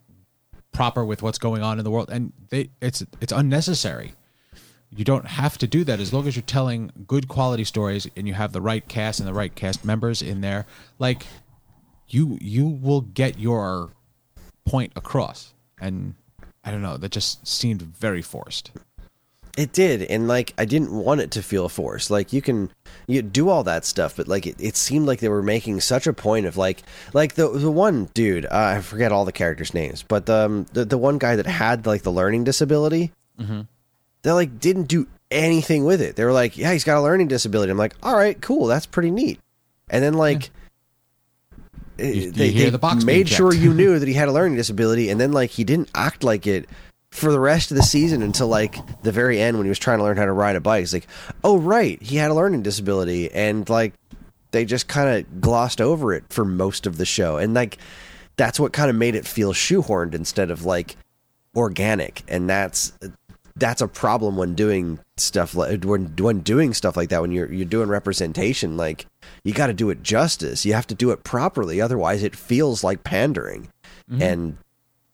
proper with what's going on in the world, and they it's it's unnecessary. You don't have to do that as long as you're telling good quality stories and you have the right cast and the right cast members in there. Like you you will get your point across, and I don't know that just seemed very forced. It did, and like I didn't want it to feel forced. Like you can you do all that stuff, but like it, it seemed like they were making such a point of like like the the one dude uh, I forget all the characters' names, but um, the the one guy that had like the learning disability, they like didn't do anything with it. They were like, yeah, he's got a learning disability. I'm like, all right, cool, that's pretty neat. And then like. eh, you they, they the made sure you knew that he had a learning disability, and then like he didn't act like it for the rest of the season until like the very end when he was trying to learn how to ride a bike. It's like, oh right, he had a learning disability, and like they just kind of glossed over it for most of the show, and like that's what kind of made it feel shoehorned instead of like organic, and that's that's a problem when doing stuff like when when doing stuff like that when you're you're doing representation like you got to do it justice. You have to do it properly otherwise it feels like pandering. Mm-hmm. And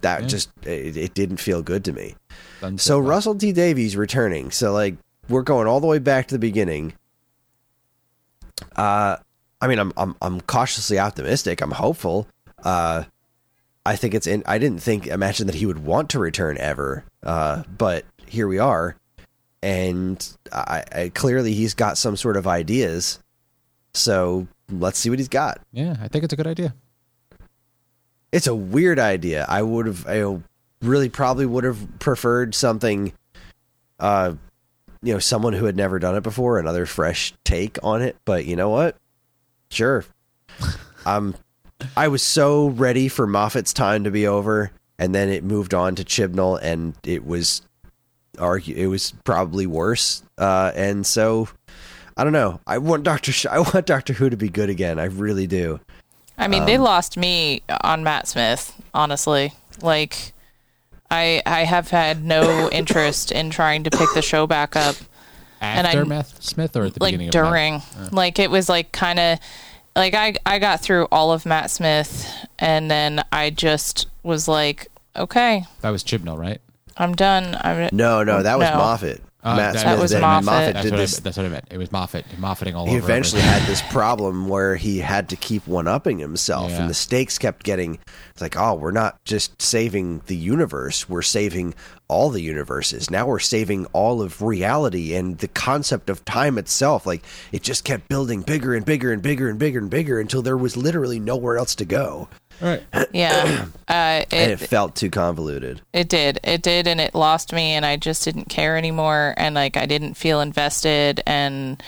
that just it, it didn't feel good to me Done so well. Russell T Davies returning. So like we're going all the way back to the beginning. Uh I mean I'm I'm I'm cautiously optimistic. I'm hopeful. Uh I think it's in I didn't think imagine that he would want to return ever. Uh but here we are. And I, I clearly he's got some sort of ideas. So let's see what he's got. yeah, I think it's a good idea. It's a weird idea. I would have, I really probably would have preferred something, uh, you know, someone who had never done it before, another fresh take on it. But you know what? Sure. um, I was so ready for Moffat's time to be over, and then it moved on to Chibnall, and it was argue it was probably worse. Uh, and so I don't know. I want Doctor. Sh- I want Doctor Who to be good again. I really do. I mean, Um, they lost me on Matt Smith, honestly. Like, I I have had no interest in trying to pick the show back up. And After I- Matt Smith or at the like beginning of Matt? during, like it was like kind of like I I got through all of Matt Smith, and then I just was like, okay, That was Chibnall, right? I'm done. I'm No, no, that was No. Moffat. Uh, Matt that- Smith. That was did- Moffat. That's did what, this. I, that's what I meant. It was Moffat, Moffating all he over. eventually everything. had this problem where he had to keep one upping himself, Yeah. and the stakes kept getting. It's like, oh, we're not just saving the universe; we're saving all the universes. Now we're saving all of reality and the concept of time itself. Like it just kept building bigger and bigger and bigger and bigger and bigger until there was literally nowhere else to go, All right. yeah. Uh, and it, it felt too convoluted. It did. It did, and it lost me, and I just didn't care anymore, and like I didn't feel invested, and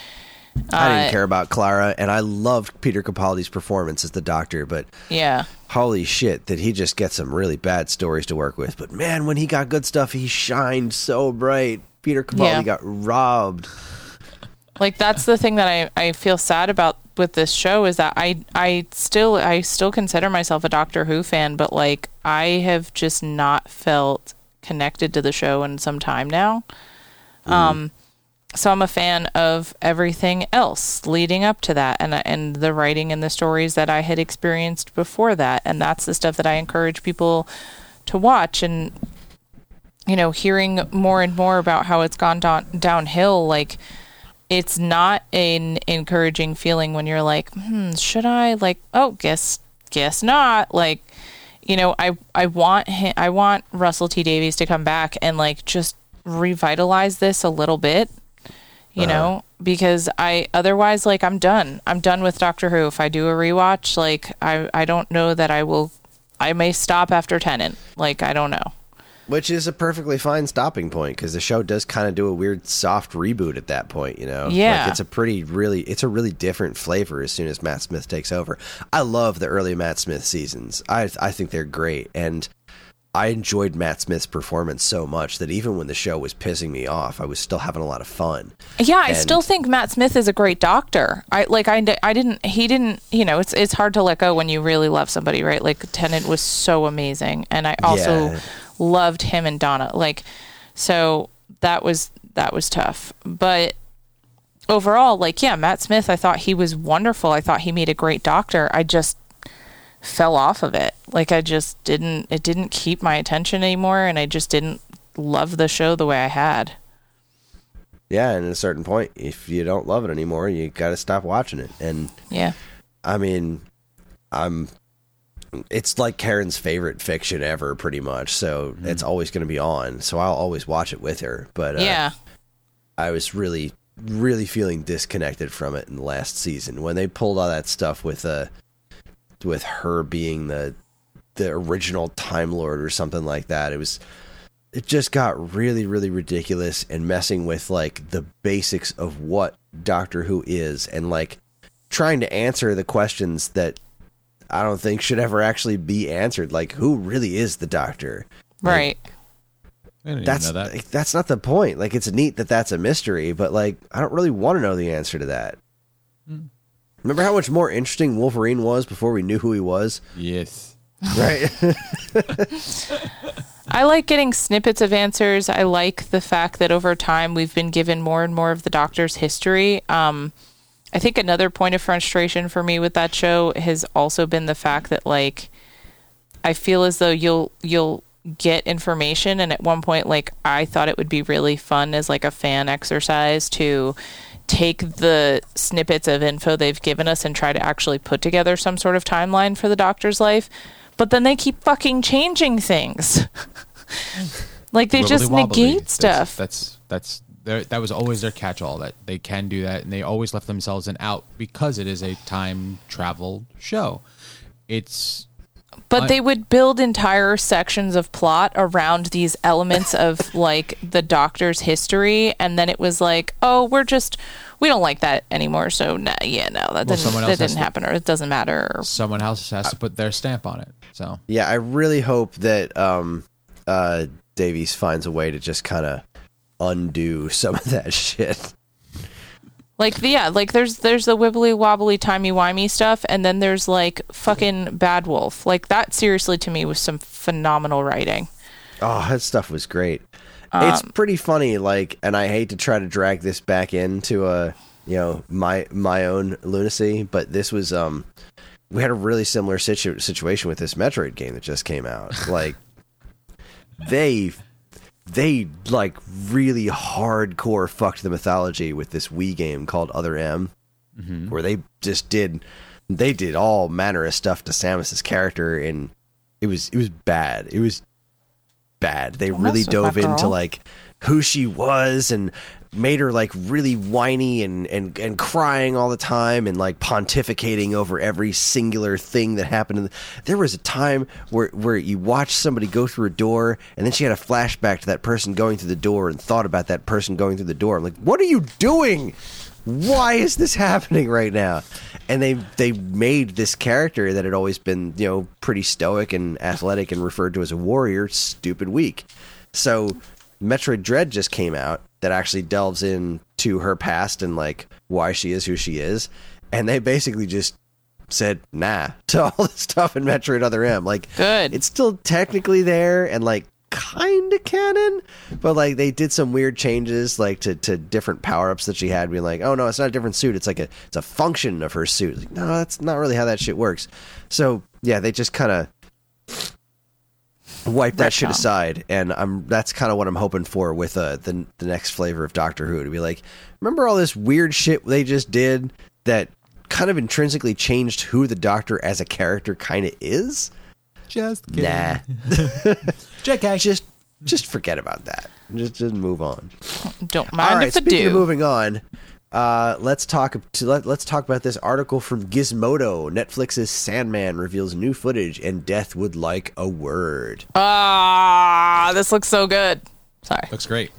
I uh, didn't care about Clara, and I loved Peter Capaldi's performance as the Doctor, but Yeah, holy shit that he just gets some really bad stories to work with but man when he got good stuff he shined so bright peter capaldi Yeah. got robbed like that's the thing that I I feel sad about with this show is that I I still I still consider myself a Doctor Who fan, but like I have just not felt connected to the show in some time now. Um, so I'm a fan of everything else leading up to that, and and the writing and the stories that I had experienced before that, and that's the stuff that I encourage people to watch. And you know, hearing more and more about how it's gone down, downhill, like it's not an encouraging feeling when you're like, hmm, should I? Like, oh, guess guess not. Like, you know, I I want him, I want Russell T Davies to come back and like just revitalize this a little bit. You know, because I otherwise like I'm done. I'm done with Doctor Who. If I do a rewatch, like I I don't know that I will. I may stop after Tennant. Like I don't know. Which is a perfectly fine stopping point because the show does kind of do a weird soft reboot at that point you know Yeah. like it's a pretty really it's a really different flavor as soon as matt smith takes over i love the early matt smith seasons i i think they're great and I enjoyed Matt Smith's performance so much that even when the show was pissing me off, I was still having a lot of fun. Yeah, I And- still think Matt Smith is a great doctor. I like I, I didn't he didn't you know it's it's hard to let go when you really love somebody right like Tennant was so amazing and I also Yeah. Loved him and Donna like So that was that was tough. But overall, like yeah, Matt Smith, I thought he was wonderful. I thought he made a great doctor. I just fell off of it. Like I just didn't it didn't keep my attention anymore and I just didn't love the show the way I had. Yeah, and at a certain point, if you don't love it anymore, you got to stop watching it. And Yeah. I mean, I'm. It's like Karen's favorite fiction ever, pretty much. So it's always going to be on. So I'll always watch it with her. But uh, yeah. I was really, really feeling disconnected from it in the last season when they pulled all that stuff with uh, with her being the the original Time Lord or something like that. It was. It just got really, really ridiculous and messing with like the basics of what Doctor Who is and like trying to answer the questions that I don't think should ever actually be answered. Like, who really is the Doctor? Right. I didn't That's that. like, that's not the point. Like, it's neat that that's a mystery, but like, I don't really want to know the answer to that. Hmm. Remember how much more interesting Wolverine was before we knew who he was, Yes. right? I like getting snippets of answers. I like the fact that over time we've been given more and more of the doctor's history. Um, I think another point of frustration for me with that show has also been the fact that like I feel as though you'll you'll get information and at one point like I thought it would be really fun as like a fan exercise to take the snippets of info they've given us and try to actually put together some sort of timeline for the doctor's life. But then they keep fucking changing things. like they just Wibbly-wobbly. negate stuff. That's that's, their, that was always their catch-all that they can do that, and they always left themselves an out because it is a time travel show. It's But I- they would build entire sections of plot around these elements of like the doctor's history, and then it was like, oh, we're just we don't like that anymore. So nah, yeah, no, that didn't that didn't to- happen, or it doesn't matter. Or, someone else has to put their stamp on it. So yeah, I really hope that um, uh, Davies finds a way to just kind of undo some of that shit. like the, yeah, like there's there's the wibbly wobbly timey wimey stuff, and then there's like fucking Bad Wolf. Like that seriously to me was some phenomenal writing. Oh, that stuff was great. it's pretty funny, like, and I hate to try to drag this back into a, you know, my my own lunacy, but this was um, we had a really similar situ- situation with this Metroid game that just came out. Like, they they like really hardcore fucked the mythology with this Wii game called Other M, mm-hmm. where they just did they did all manner of stuff to Samus's character, and it was it was bad. It was bad. They Don't really mess with my dove into like who she was and made her like really whiny and, and and crying all the time and like pontificating over every singular thing that happened. The, there was a time where where you watched somebody go through a door and then she had a flashback to that person going through the door and thought about that person going through the door. I'm like, what are you doing? Why is this happening right now? And they they made this character that had always been you know pretty stoic and athletic and referred to as a warrior stupid weak. So Metroid Dread just came out that actually delves into her past and like why she is who she is, and they basically just said nah to all the stuff in Metroid Other M. Like Good. it's still technically there and like kind of canon, but like they did some weird changes like to, to different power ups that she had, being like, oh no, it's not a different suit. It's like a it's a function of her suit. Like, no, that's not really how that shit works. So yeah, they just kind of wipe that shit aside, and I'm that's kind of what I'm hoping for with uh, the the next flavor of Doctor Who to be like, remember all this weird shit they just did that kind of intrinsically changed who the Doctor as a character kind of is. just kidding. Nah, JK. just just forget about that. Just just move on. Don't mind All right, if I speaking do. of moving on, uh, let's talk to let, let's talk about this article from Gizmodo. Netflix's Sandman reveals new footage, and Death would like a word. Ah, this looks so good. Sorry. Looks great.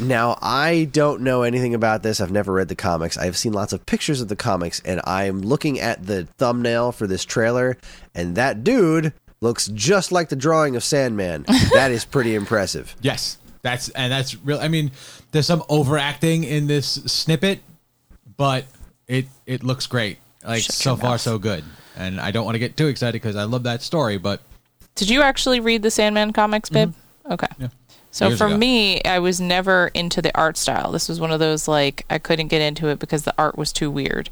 Now, I don't know anything about this. I've never read the comics. I've seen lots of pictures of the comics, and I'm looking at the thumbnail for this trailer, and that dude looks just like the drawing of Sandman. that is pretty impressive. Yes, that's and that's real. I mean, there's some overacting in this snippet, but it it looks great. Like Shut so your far, mouth. so good. And I don't want to get too excited because I love that story, but Did you actually read the Sandman comics, babe? Okay. Mm-hmm. Yeah. So Years for ago. me, I was never into the art style. This was one of those like I couldn't get into it because the art was too weird.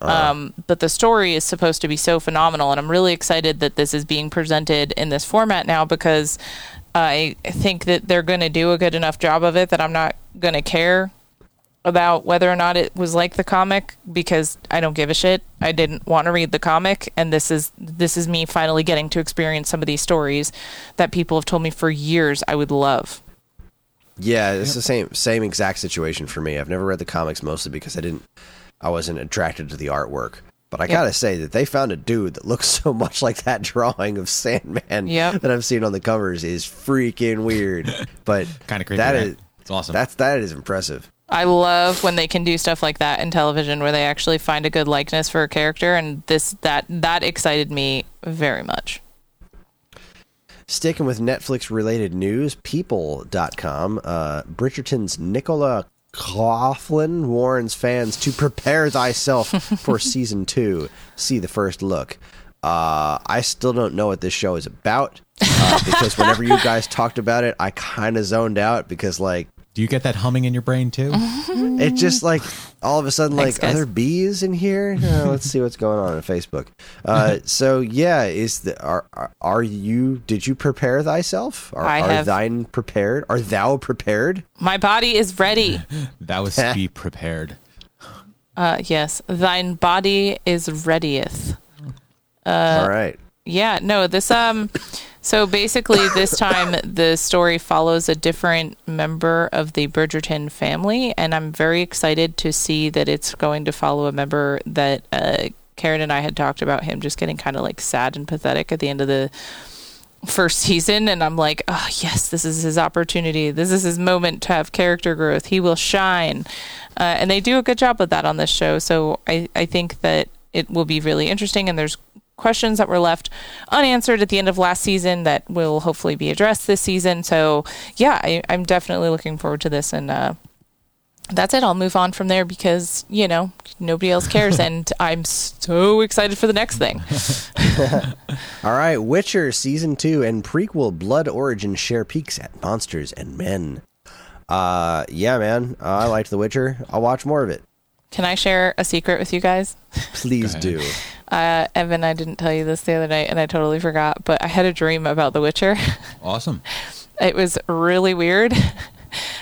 Um, but the story is supposed to be so phenomenal, and I'm really excited that this is being presented in this format now because I think that they're going to do a good enough job of it that I'm not going to care about whether or not it was like the comic because I don't give a shit. I didn't want to read the comic and this is this is me finally getting to experience some of these stories that people have told me for years I would love. Yeah, it's the same same exact situation for me. I've never read the comics mostly because I didn't I wasn't attracted to the artwork. But I Yep. gotta say that they found a dude that looks so much like that drawing of Sandman Yep. that I've seen on the covers is freaking weird. But Kind of creepy. That right? is it's awesome. that's that is impressive. I love when they can do stuff like that in television where they actually find a good likeness for a character and this that that excited me very much. Sticking with Netflix related news, people.com, uh, Bridgerton's Nicola Coughlan warns fans to prepare thyself for season two. See the first look. Uh, I still don't know what this show is about uh, because whenever you guys talked about it, I kind of zoned out because, like, Do you get that humming in your brain too? it just like all of a sudden Thanks, like are guys. there bees in here Uh, let's see what's going on on facebook uh, so yeah is the are, are are you did you prepare thyself are, I are have- thine prepared are thou prepared My body is ready. that was to be prepared. Uh yes, thine body is readieth. Uh, all right Yeah, no, this um so basically this time the story follows a different member of the Bridgerton family and I'm very excited to see that it's going to follow a member that uh Karen and I had talked about him just getting kind of like sad and pathetic at the end of the first season and I'm like, "Oh, yes, this is his opportunity. This is his moment to have character growth. He will shine." Uh, and they do a good job with that on this show. So I I think that it will be really interesting and there's questions that were left unanswered at the end of last season that will hopefully be addressed this season. So yeah, I, I'm definitely looking forward to this and uh that's it. I'll move on from there because, you know, nobody else cares and I'm so excited for the next thing. all right witcher season 2 and prequel blood origin share peeks at monsters and men uh yeah man uh, i liked the witcher i'll watch more of it Can I share a secret with you guys? please do Uh, Evan, I didn't tell you this the other night, and I totally forgot. But I had a dream about The Witcher. Awesome. it was really weird.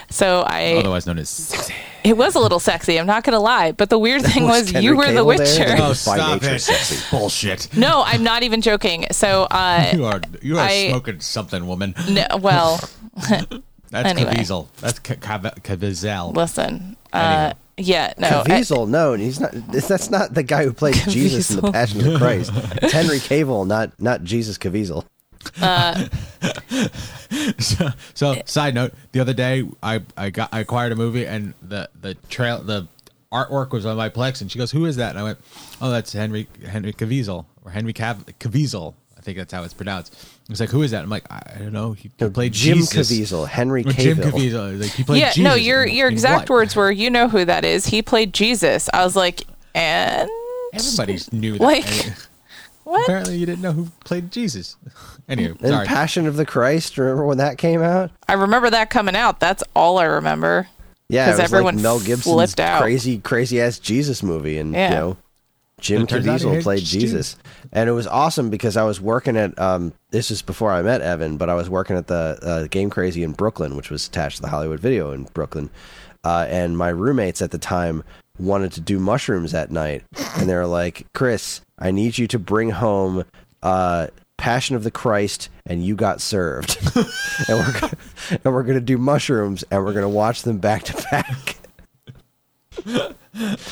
So I, Otherwise known as sexy. it was a little sexy. I'm not gonna lie. But the weird thing was, Henry you were the Cavill there? Witcher. Oh, Oh, By stop nature it. sexy. Bullshit. No, I'm not even joking. So, uh, You are you are I- smoking something, woman. no, well, That's Anyway. Caviezel. That's Ca- Caviezel. listen. Uh, Anyway. Yeah, no. I- Caviezel, no, he's not. That's not the guy who played Jesus in the Passion of the Christ. It's Henry Cavill, not not Jesus Caviezel. Uh, so, so side note, the other day I, I got I acquired a movie and the the trail the artwork was on my Plex and she goes, "Who is that?" And I went, "Oh, that's Henry Henry Caviezel or Henry Cav- Caviezel. I think that's how it's pronounced." It's like, "Who is that?" I'm like, "I, I don't know. He, he played Jim Jesus. Caviezel, Henry Or Jim Caviezel. Like he played yeah, Jesus. no. Your in- your in exact what? words were, you know who that is. He played Jesus. I was like, and Everybody knew that. Like- what? Apparently, you didn't know who played Jesus. anyway, And sorry. Passion of the Christ. Remember when that came out? I remember that coming out. That's all I remember. Yeah, it 'Cause was everyone like Mel Gibson's flipped out. crazy, crazy ass Jesus movie, and Yeah. you know, Jim It turns out he Caviezel played. Jesus, and it was awesome because I was working at. Um, this is before I met Evan, but I was working at the uh, Game Crazy in Brooklyn, which was attached to the Hollywood Video in Brooklyn, uh, and my roommates at the time wanted to do mushrooms at night, and they were like, "Chris, I need you to bring home." Uh, Passion of the Christ, and you got served, and we're gonna, and we're gonna do mushrooms, and we're gonna watch them back to back.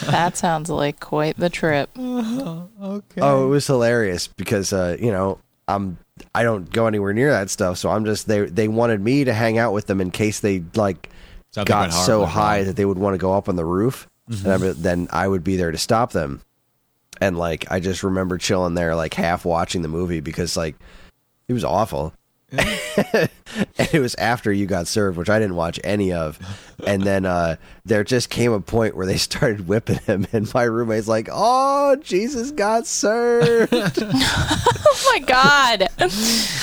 That sounds like quite the trip. okay. Oh, it was hilarious because uh, you know I'm I don't go anywhere near that stuff, so I'm just they they wanted me to hang out with them in case they like Something got hard- so high wrong. that they would want to go up on the roof, and I, then I would be there to stop them. And like I just remember chilling there, like half watching the movie because like it was awful. and it was after you got served, which I didn't watch any of. And then uh, there just came a point where they started whipping him, and my roommate's like, "Oh, Jesus got served." Oh my god!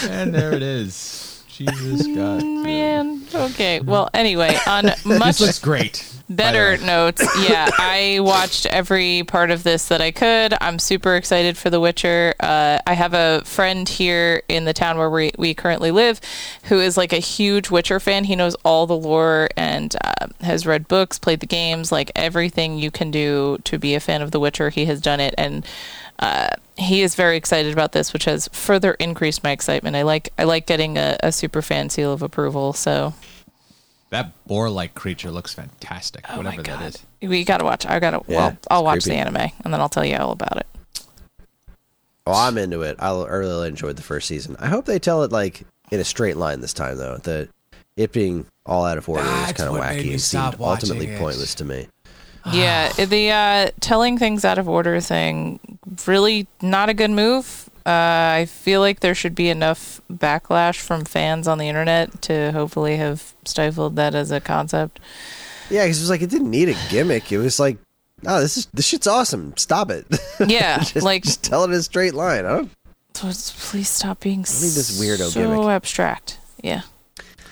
And there it is. Jesus God. Man. Okay. Well, anyway, on This much looks great. Better notes, yeah, I watched every part of this that I could. I'm super excited for The Witcher. Uh, I have a friend here in the town where we, we currently live who is like a huge Witcher fan. He knows all the lore and uh, has read books, played the games, like everything you can do to be a fan of The Witcher. He has done it, and uh, he is very excited about this, which has further increased my excitement. I like I like getting a, a super fan seal of approval. So That boar-like creature looks fantastic. Oh whatever my god, is. we gotta watch. I gotta. Yeah, well, I'll watch creepy. the anime and then I'll tell you all about it. Oh, I'm into it. I I really enjoyed the first season. I hope they tell it like in a straight line this time, though. That it being all out of order is kind of what made wacky me and stop seemed ultimately it. pointless to me. yeah, the uh, telling things out of order thing really not a good move. Uh, I feel like there should be enough backlash from fans on the internet to hopefully have stifled that as a concept. Yeah, because it was like it didn't need a gimmick. It was like, no, this is this shit's awesome. Stop it. Yeah, just, like just tell it in a straight line. I don't. please stop being I need this weirdo so gimmick. abstract. Yeah,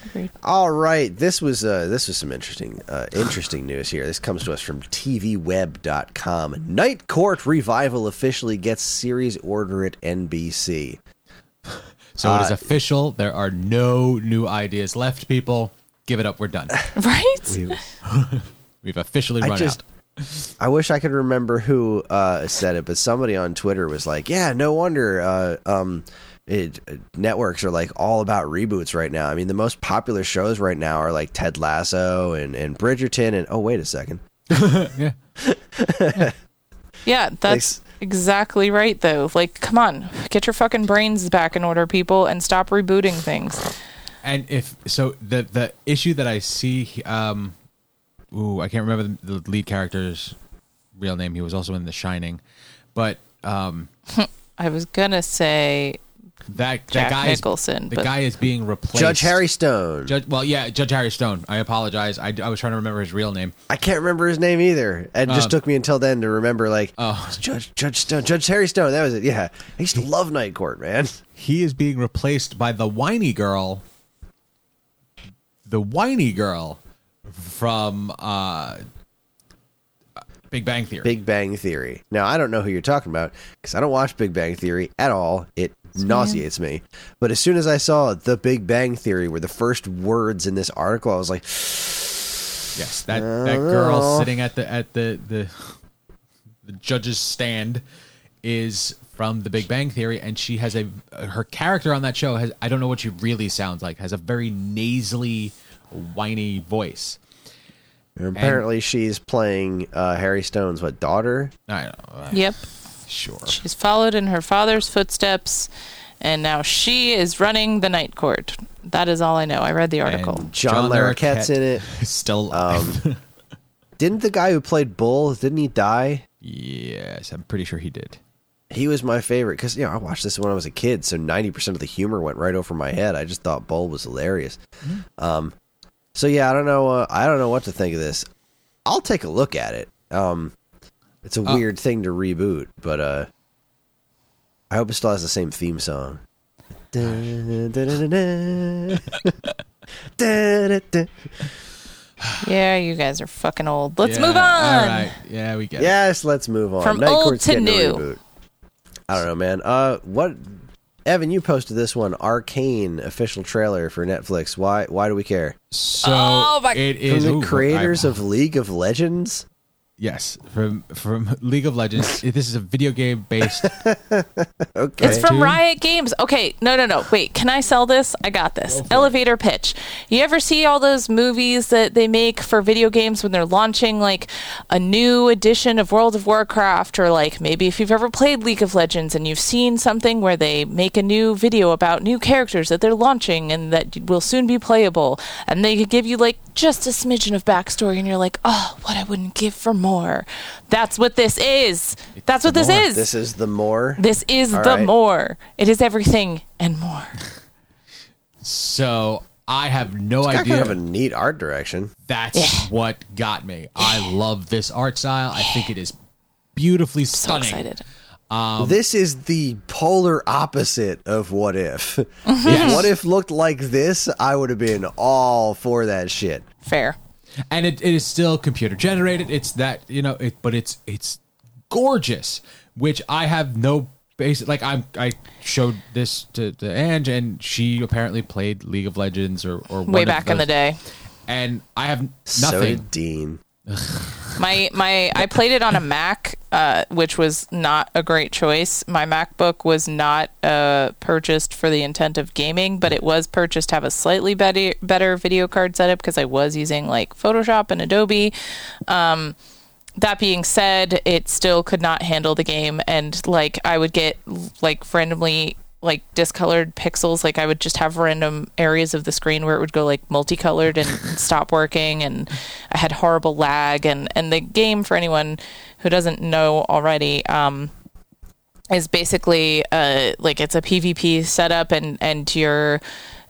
agreed. All right, this was uh, this was some interesting uh, interesting news here. This comes to us from TVWeb.com. Night Court revival officially gets series order at NBC. So it is Uh, official. There are no new ideas left, people. Give it up. We're done. Right? We've officially I run just, out. I wish I could remember who uh, said it, but somebody on Twitter was like, "Yeah, no wonder uh, um, it, networks are like all about reboots right now. I mean, the most popular shows right now are like Ted Lasso and and Bridgerton, and oh, wait a second, Yeah. Yeah, that's exactly right, though. Like, come on, get your fucking brains back in order, people, and stop rebooting things. And if so, the the issue that I see, um, ooh, I can't remember the, the lead character's real name. He was also in The Shining, but um, I was gonna say that Jack that guy Nicholson, is the but- guy is being replaced. Judge Harry Stone. Judge, well, yeah, Judge Harry Stone. I apologize. I, I was trying to remember his real name. I can't remember his name either. It just Um, took me until then to remember. Like, Oh. it's Judge Judge Stone, Judge Harry Stone. That was it. Yeah, I used to love Night Court, man. He is being replaced by the whiny girl, the whiny girl from uh, Big Bang Theory. Big Bang Theory. Now I don't know who you're talking about because I don't watch Big Bang Theory at all. It nauseates me. But as soon as I saw the Big Bang Theory were the first words in this article, I was like, Yes, that that girl sitting at the at the the the judge's stand is from The Big Bang Theory, and she has a her character on that show has I don't know what she really sounds like has a very nasally, whiny voice. apparently she's playing uh, Harry Stone's what daughter? I don't know. Yep. Sure. She's followed in her father's footsteps, and now she is running the night court. That is all I know. I read the article. And John, Larroquette's in it. Still alive. Um, didn't the guy who played Bull didn't he die? yes, I'm pretty sure he did. He was my favorite because you know I watched this when I was a kid, so ninety percent of the humor went right over my head. I just thought Bull was hilarious. Um, so yeah, I don't know. Uh, I don't know what to think of this. I'll take a look at it. Um, it's a Uh, weird thing to reboot, but uh, I hope it still has the same theme song. Yeah, you guys are fucking old. Let's Yeah, move on. All right. Yeah, we get it. Yes, let's move on. From Night old Court's to new. I don't know, man. Uh, what? Evan, you posted this one, Arcane official trailer for Netflix. Why? Why do we care? So Oh, my- it From the ooh, creators I- of League of Legends. Yes from from League of Legends. this is a video game based. Okay. It's from Riot Games. Okay, no, no, no. Wait, can I sell this? I got this. Elevator pitch. You ever see all those movies that they make for video games when they're launching like a new edition of World of Warcraft, or like maybe if you've ever played League of Legends and you've seen something where they make a new video about new characters that they're launching and that will soon be playable, and they give you like just a smidgen of backstory, and you're like, oh, what I wouldn't give for more. That's what this is. That's what this more. is. This is the more. This is All the right. more. It is everything and more. So I have no It's idea. kind of a neat art direction. That's Yeah. what got me. I love this art style. I think it is beautifully So stunning. excited. Um, this is the polar opposite of what if. if what if looked like this, I would have been all for that shit. Fair. And it, it is still computer generated. It's that you know, it, but it's it's gorgeous, which I have no basic. Like I'm, I showed this to, to Ange, and she apparently played League of Legends or or one Way of back in the day. and I have So nothing. did Dean. My my I played it on a Mac, uh, which was not a great choice. My MacBook was not uh, purchased for the intent of gaming, but it was purchased to have a slightly better better video card setup because I was using like Photoshop and Adobe. Um, that being said, it still could not handle the game, and like I would get like randomly like discolored pixels. Like I would just have random areas of the screen where it would go like multicolored and stop working, and I had horrible lag. And and the game for anyone who doesn't know already. Um, is basically uh, like it's a PvP setup, and and you're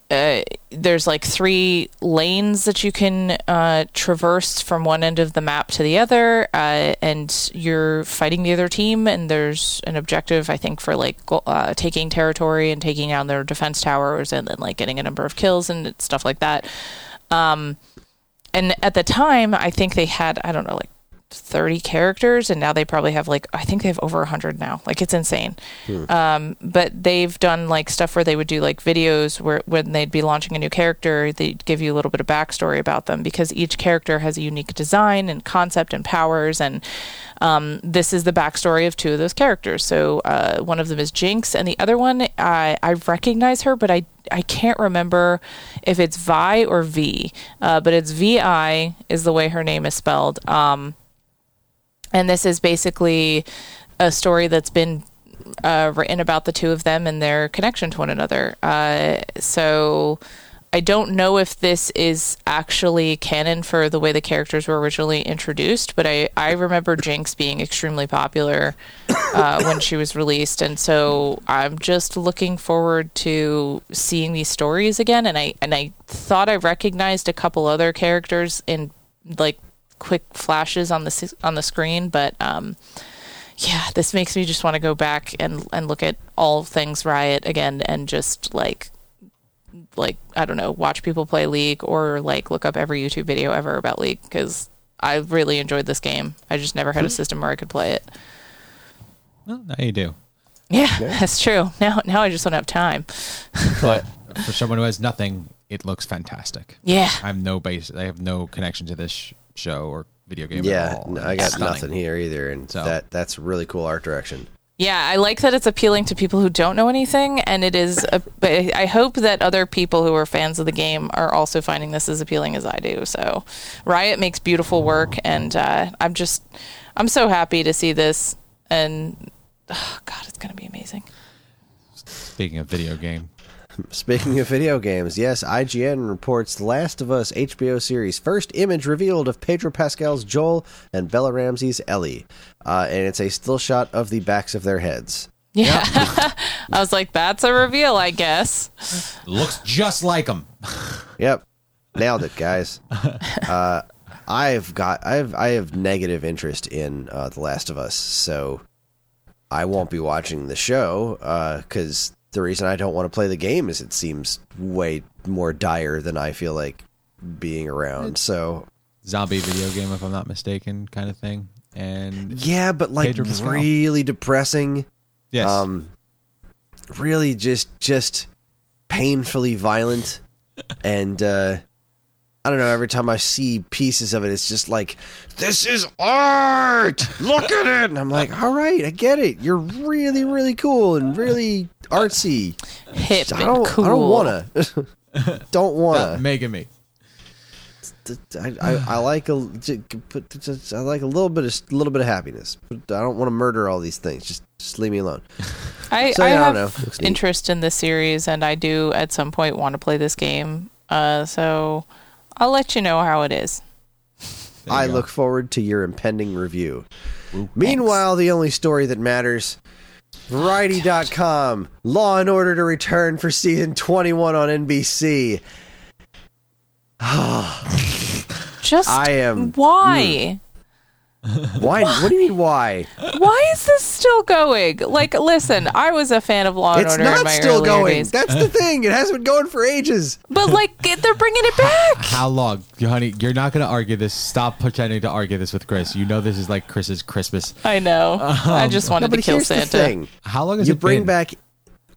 uh, there's like three lanes that you can uh, traverse from one end of the map to the other, uh, and you're fighting the other team. And there's an objective, I think, for like uh, taking territory and taking down their defense towers, and then like getting a number of kills and stuff like that. Um, and at the time, I think they had I don't know like 30 characters and now they probably have like i think they have over 100 now. Like it's insane. Um, but they've done like stuff where they would do like videos where when they'd be launching a new character they'd give you a little bit of backstory about them because each character has a unique design and concept and powers and um, this is the backstory of two of those characters. So uh, one of them is jinx and the other one i, I recognize her but i I can't remember if it's Vi or V, uh, but it's Vi is the way her name is spelled. Um, and this is basically a story that's been uh, written about the two of them and their connection to one another. Uh, so I don't know if this is actually canon for the way the characters were originally introduced, but I, I remember Jinx being extremely popular uh, when she was released, and so I'm just looking forward to seeing these stories again. And I and I thought I recognized a couple other characters in like quick flashes on the on the screen, but um, yeah, this makes me just want to go back and and look at all things Riot again and just like like I don't know, watch people play League or like look up every YouTube video ever about League because I really enjoyed this game. I just never had a system where I could play it. Well, now you do. Yeah, that's true. Now now I just don't have time. But for someone who has nothing, it looks fantastic. Yeah. I have no base. I have no connection to this sh- show or video game. Yeah, at all. no, I got stunning. nothing here either, and So- that that's really cool art direction. Yeah, I like that it's appealing to people who don't know anything, and it is. A, but I hope that other people who are fans of the game are also finding this as appealing as I do. So, Riot makes beautiful work, and uh, I'm just, I'm so happy to see this. And oh, God, it's gonna be amazing. Speaking of video game, Speaking of video games, yes, IGN reports The Last of Us HBO series first image revealed of Pedro Pascal's Joel and Bella Ramsey's Ellie, uh, and it's a still shot of the backs of their heads. Yeah, I was like, that's a reveal, I guess. looks just like them. Yep, nailed it, guys. Uh, I've got I've I have negative interest in uh, The Last of Us, so I won't be watching the show because the reason I don't want to play the game is it seems way more dire than I feel like being around. So Zombie video game, if I'm not mistaken, kind of thing. And yeah, but like really depressing. yes, um really just just painfully violent and uh I don't know. Every time I see pieces of it, it's just like, "This is art. Look at it." And I'm like, "All right, I get it. You're really, really cool and really artsy. Hip I and don't, cool. I don't wanna, don't wanna. Megan me. I, I, I like a, j- put- just- I like a little bit of, a little bit of happiness. But I don't want to murder all these things. Just, just leave me alone. I, So, I yeah, I have don't know. Looks neat. interest in this series, and I do at some point want to play this game. Uh, so I'll let you know how it is. I go. look forward to your impending review. Meanwhile, the only story that matters Variety.com Law and Order to return for season 21 on NBC. Just I am- why? Why? What do you mean? Why? Why is this still going? Like, listen, I was a fan of Law and It's Order in not still going. days, That's the thing. It hasn't been going for ages. but like, they're bringing it back. How long, honey? You're not going to argue this. Stop pretending to argue this with Chris. You know this is like Chris's Christmas. I know. I um, just wanted No, to kill Santa. thing. How long has you it bring been? back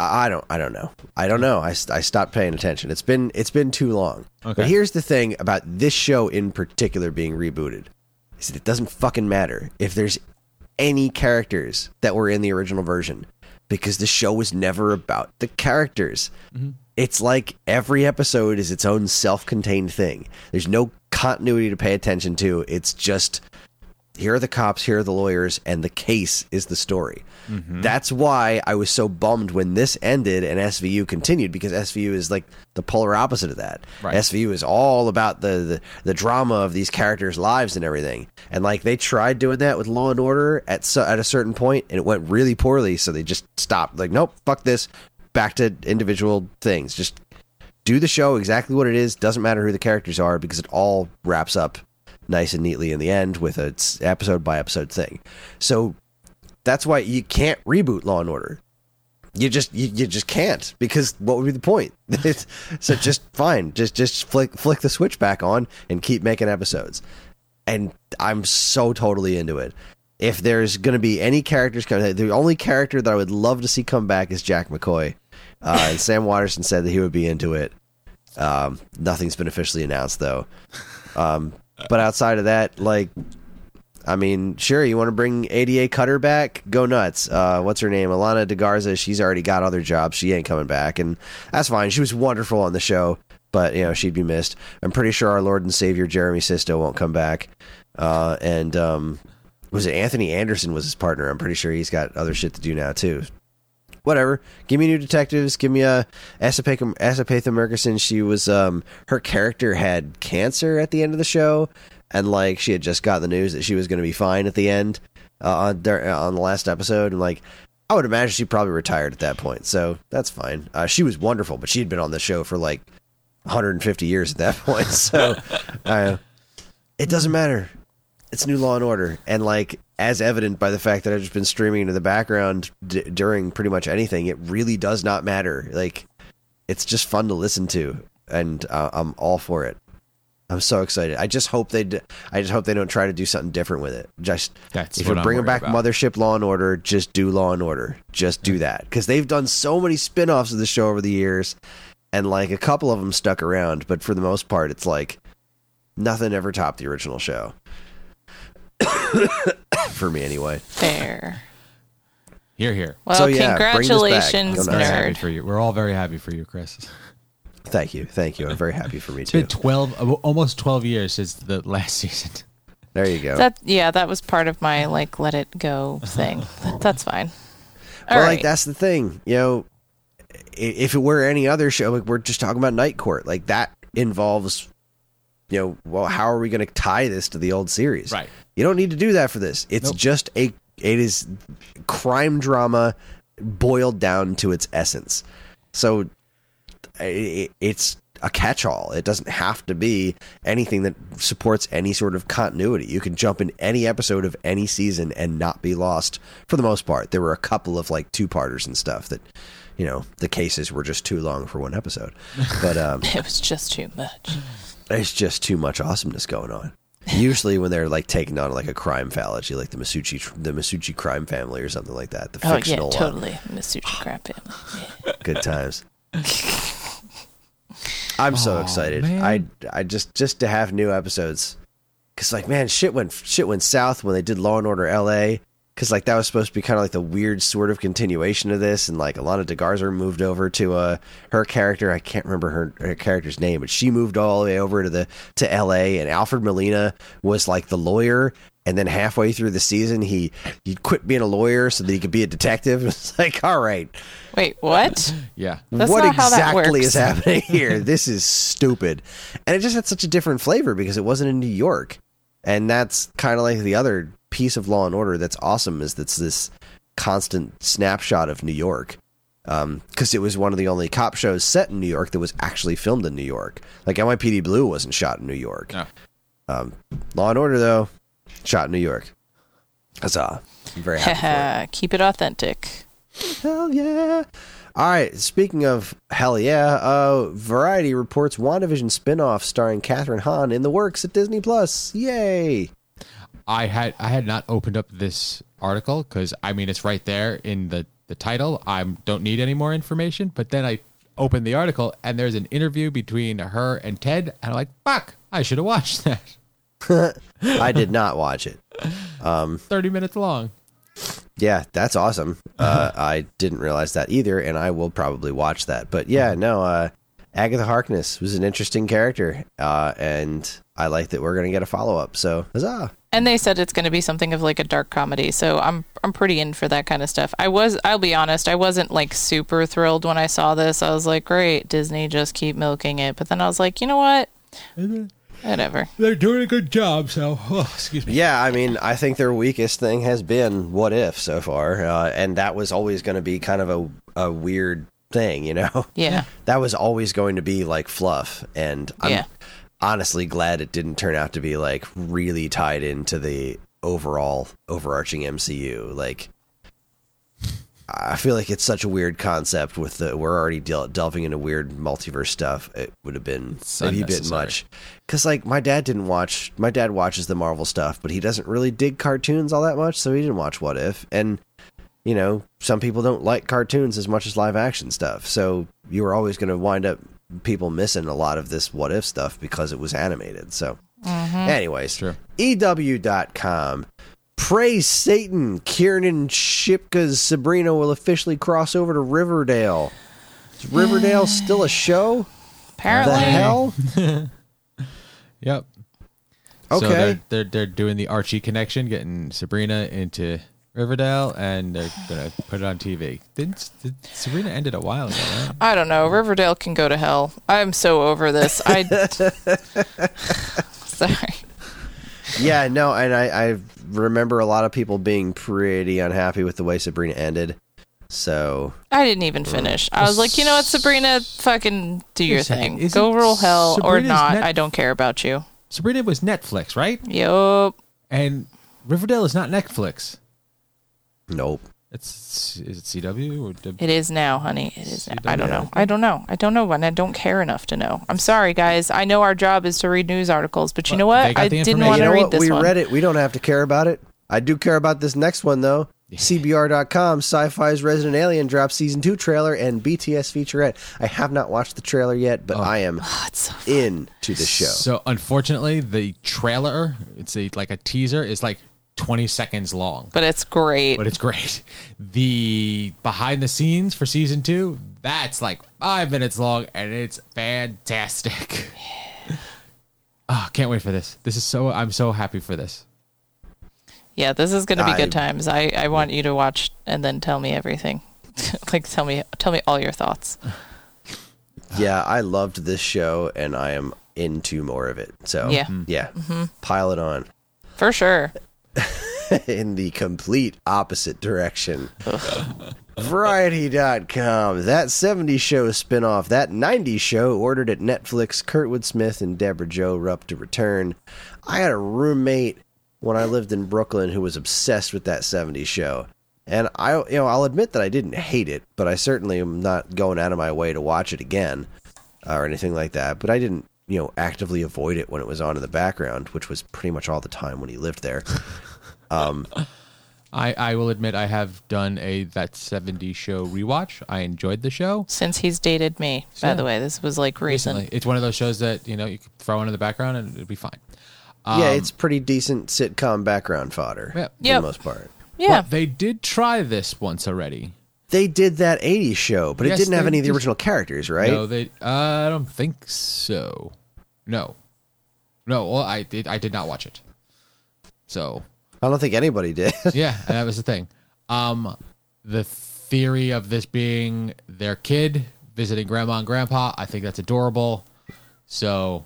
I I don't I don't know. I don't know. I, I stopped paying attention. It's been it's been too long. Okay. But here's the thing about this show in particular being rebooted. It doesn't fucking matter if there's any characters that were in the original version because the show was never about the characters. Mm-hmm. It's like every episode is its own self-contained thing. There's no continuity to pay attention to. It's just here are the cops, here are the lawyers, and the case is the story. Mm-hmm. That's why I was so bummed when this ended and SVU continued because SVU is like the polar opposite of that. Right. SVU is all about the, the the drama of these characters' lives and everything. And like they tried doing that with Law and Order at so, at a certain point, and it went really poorly. So they just stopped. Like, nope, fuck this. Back to individual things. Just do the show exactly what it is. Doesn't matter who the characters are because it all wraps up nice and neatly in the end with a episode by episode thing. So that's why you can't reboot Law and Order. You just you, you just can't because what would be the point? So just fine, just just flick flick the switch back on and keep making episodes. And I'm so totally into it. If there's going to be any characters coming, the only character that I would love to see come back is Jack McCoy. Uh, and Sam Waterston said that he would be into it. Um, nothing's been officially announced though. Um, but outside of that, like, I mean, sure, you want to bring ADA Cutter back? Go nuts. Uh, what's her name? Alana DeGarza. She's already got other jobs. She ain't coming back, and that's fine. She was wonderful on the show, but you know she'd be missed. I'm pretty sure our Lord and Savior Jeremy Sisto won't come back. Uh, and um, was it Anthony Anderson was his partner? I'm pretty sure he's got other shit to do now too whatever. Give me new detectives. Give me a Asapatha Asapatha Merkerson. She was um her character had cancer at the end of the show, and like she had just got the news that she was going to be fine at the end uh, on dur- on the last episode, and like. I would imagine she probably retired at that point, so that's fine. Uh, she was wonderful, but she had been on the show for like 150 years at that point, so uh, it doesn't matter it's new law and order and like as evident by the fact that i've just been streaming into the background d- during pretty much anything it really does not matter like it's just fun to listen to and uh, i'm all for it i'm so excited i just hope they d- i just hope they don't try to do something different with it just That's if what you're I'm bringing back about. mothership law and order just do law and order just do that because they've done so many spin-offs of the show over the years and like a couple of them stuck around but for the most part it's like nothing ever topped the original show for me anyway. Fair. Here, here. Well, So, yeah, bring this back. congratulations, Go nuts. Very happy nerd. for you. We're all very happy for you, Chris. Thank you, thank you. I'm very happy for me It's too. been twelve, uh, almost twelve years since the last season. There you go. That yeah, that was part of my like let it go thing. That's fine. All well, right. like that's the thing. You know, if it were any other show, like we're just talking about Night Court, like that involves, you know, well, how are we going to tie this to the old series? Right. You don't need to do that for this. It's Nope. just a. It is crime drama boiled down to its essence. So i- i it's a catch-all. It doesn't have to be anything that supports any sort of continuity. You can jump in any episode of any season and not be lost for the most part. There were a couple of like two-parters and stuff that, you know, the cases were just too long for one episode. But um, it was just too much. there's just too much awesomeness going on. Usually, when they're like taking on like a crime fallacy, like the Masucci, the Masucci crime family or something like that, the Oh yeah, fictional, uh, totally. Masucci crap family. good times. I'm so Aw, excited. man. I I just just to have new episodes. Cause like man, shit went shit went south when they did Law and Order L.A. Cause like that was supposed to be kind of like the weird sort of continuation of this, and like Alana DeGarza moved over to uh her character. I can't remember her, her character's name, but she moved all the way over to the to L.A. and Alfred Molina was like the lawyer. And then halfway through the season, he he quit being a lawyer so that he could be a detective. It's like, all right, Wait, what? Yeah. That's what how that exactly is happening here? this is stupid. And it just had such a different flavor because it wasn't in New York. And that's kind of like the other piece of Law and Order that's awesome is that's this constant snapshot of New York. Um, because it was one of the only cop shows set in New York that was actually filmed in New York. Like NYPD Blue wasn't shot in New York. No. Um, Law and Order, though, Shot in New York. Huzzah. I'm very happy for it. Keep it authentic. Hell yeah. All right. Speaking of hell yeah, uh, Variety reports WandaVision spin-off starring Kathryn Hahn in the works at Disney Plus. Yay. I had I had not opened up this article because I mean it's right there in the the title. I don't need any more information. But then I opened the article and there's an interview between her and Ted, and I'm like, fuck, I should have watched that. I did not watch it. Thirty minutes long. Yeah, that's awesome. Uh, I didn't realize that either, and I will probably watch that. But yeah, no, uh, Agatha Harkness was an interesting character, uh, and I like that we're going to get a follow up. So, huzzah! And they said it's going to be something of like a dark comedy, so I'm I'm pretty in for that kind of stuff. I was I'll be honest, I wasn't like super thrilled when I saw this. I was like, great, Disney, just keep milking it. But then I was like, you know what? Whatever. They're doing a good job. So, oh, excuse me. Yeah, I mean, I think their weakest thing has been What If so far, uh, and that was always going to be kind of a, a weird thing, you know? Yeah. that was always going to be like fluff, and I'm Yeah. honestly glad it didn't turn out to be like really tied into the overall overarching MCU. Like, I feel like it's such a weird concept. With the we're already del- delving into weird multiverse stuff. It would have been It's maybe a bit much. Because like my dad didn't watch. My dad watches the Marvel stuff, but he doesn't really dig cartoons all that much, so he didn't watch What If. And you know, some people don't like cartoons as much as live action stuff. So you were always going to wind up people missing a lot of this What If stuff because it was animated. So, mm-hmm. anyways, True. EW.com. Praise Satan. Kiernan Shipka's Sabrina will officially cross over to Riverdale. Is Riverdale still a show? The Apparently. hell? Yep. Okay. So they're, they're they're doing the Archie connection, getting Sabrina into Riverdale, and they're gonna put it on TV. Didn't did, Sabrina ended a while ago, right? I don't know. Riverdale can go to hell. I'm so over this. I Sorry. yeah, no, and I, I remember a lot of people being pretty unhappy with the way Sabrina ended. So I didn't even finish. I was like, you know what, Sabrina, fucking do your thing. Isn't Go roll hell or not. net- I don't care about you. Sabrina was Netflix, right? Yup. And Riverdale is not Netflix. nope. It's is it CW or W- It is now, honey. It is now. I don't don't know. I don't know. I don't know, and I don't care enough to know. I'm sorry, guys. I know our job is to read news articles, but you know what? they got I the didn't information. want you to know read what? this We one. read it. We don't have to care about it. I do care about this next one though. CBR.com, Sci-Fi's Resident Alien drops season two trailer and BTS featurette. I have not watched the trailer yet, but oh. I am Oh, so in to the show. So unfortunately, the trailer, it's a, like a teaser, is like 20 seconds long, but it's great. but it's great. The behind the scenes for season two, that's like five minutes long, and it's fantastic. Oh, can't wait for this. This is so. I'm so happy for this. Yeah, this is going to be I- good times. I, I want you to watch and then tell me everything. like tell me tell me all your thoughts. yeah, I loved this show, and I am into more of it. So Yeah. yeah, mm-hmm. pile it on. For sure. in the complete opposite direction. Variety.com. That 70s show spinoff, that 90s show ordered at Netflix, Kurtwood Smith and Debra Jo Rupp to return. I had a roommate when I lived in Brooklyn who was obsessed with that 70s show. And I you know, I'll admit that I didn't hate it, but I certainly am not going out of my way to watch it again or anything like that. But I didn't, you know, actively avoid it when it was on in the background, which was pretty much all the time when he lived there. I, I will admit I have done a that 70 show rewatch. I enjoyed the show Since he's dated me, by Yeah. the way, this was like recent. recently. It's one of those shows that you know you could throw on in the background and it'd be fine. yeah, it's pretty decent sitcom background fodder Yep. for Yep. the most part. Yeah. But they did try this once already. They did that 80s show, but Yes, it didn't have they any of the did. original characters, right? No, they. Uh, I don't think so. No, no. Well, I did. I did not watch it. So I don't think anybody did. yeah, that was the thing. Um, the theory of this being their kid visiting grandma and grandpa, I think that's adorable. So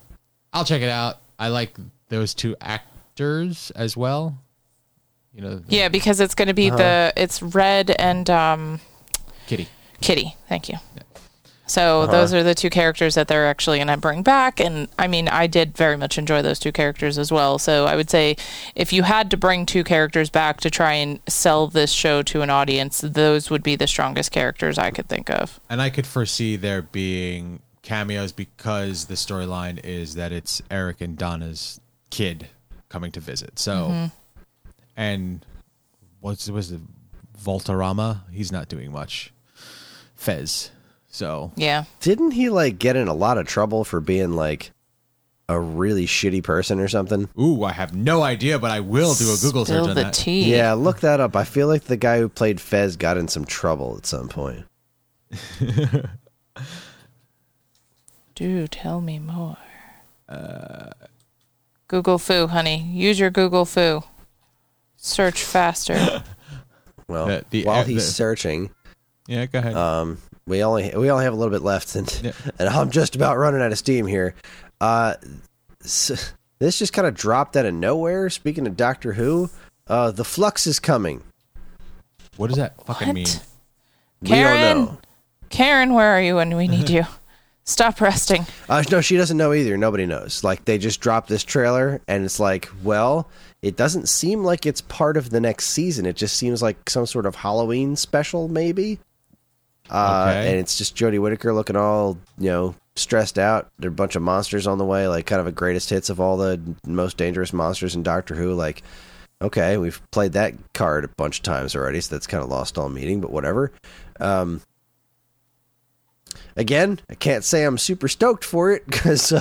I'll check it out. I like those two actors as well. You know, Yeah, because it's going to be Uh-huh. the it's Red and um Kitty. Kitty. Thank you. So uh-huh. those are the two characters that they're actually going to bring back. And I mean, I did very much enjoy those two characters as well. So I would say if you had to bring two characters back to try and sell this show to an audience, those would be the strongest characters I could think of. And I could foresee there being cameos because the storyline is that it's Eric and Donna's kid coming to visit. So, mm-hmm. and what's was it? Voltarama? He's not doing much. Fez. So Yeah. Didn't he like get in a lot of trouble for being like a really shitty person or something? Ooh, I have no idea, but I will do a Google Spill search on the that. tea. Yeah, look that up. I feel like the guy who played Fez got in some trouble at some point. Do tell me more. Uh, Google foo, honey. Use your Google foo. Search faster. Well, The- the- while uh, he's the- searching, Yeah, go ahead. um, we only we only have a little bit left, and Yeah. and I'm just about running out of steam here. Uh, s this just kind of dropped out of nowhere. Speaking of Doctor Who, uh, the Flux is coming. what does that fucking What? mean? We don't Karen, know. Karen, where are you when we need you? Stop resting. Uh, no, she doesn't know either. Nobody knows. Like they just dropped this trailer, and it's like, well, it doesn't seem like it's part of the next season. It just seems like some sort of Halloween special, maybe. Uh, Okay. And it's just Jodie Whittaker looking all you know stressed out. There are a bunch of monsters on the way, like kind of a greatest hits of all the most dangerous monsters in Doctor Who. Like, okay, we've played that card a bunch of times already, so that's kind of lost all meaning. But whatever. Um, again, I can't say I'm super stoked for it because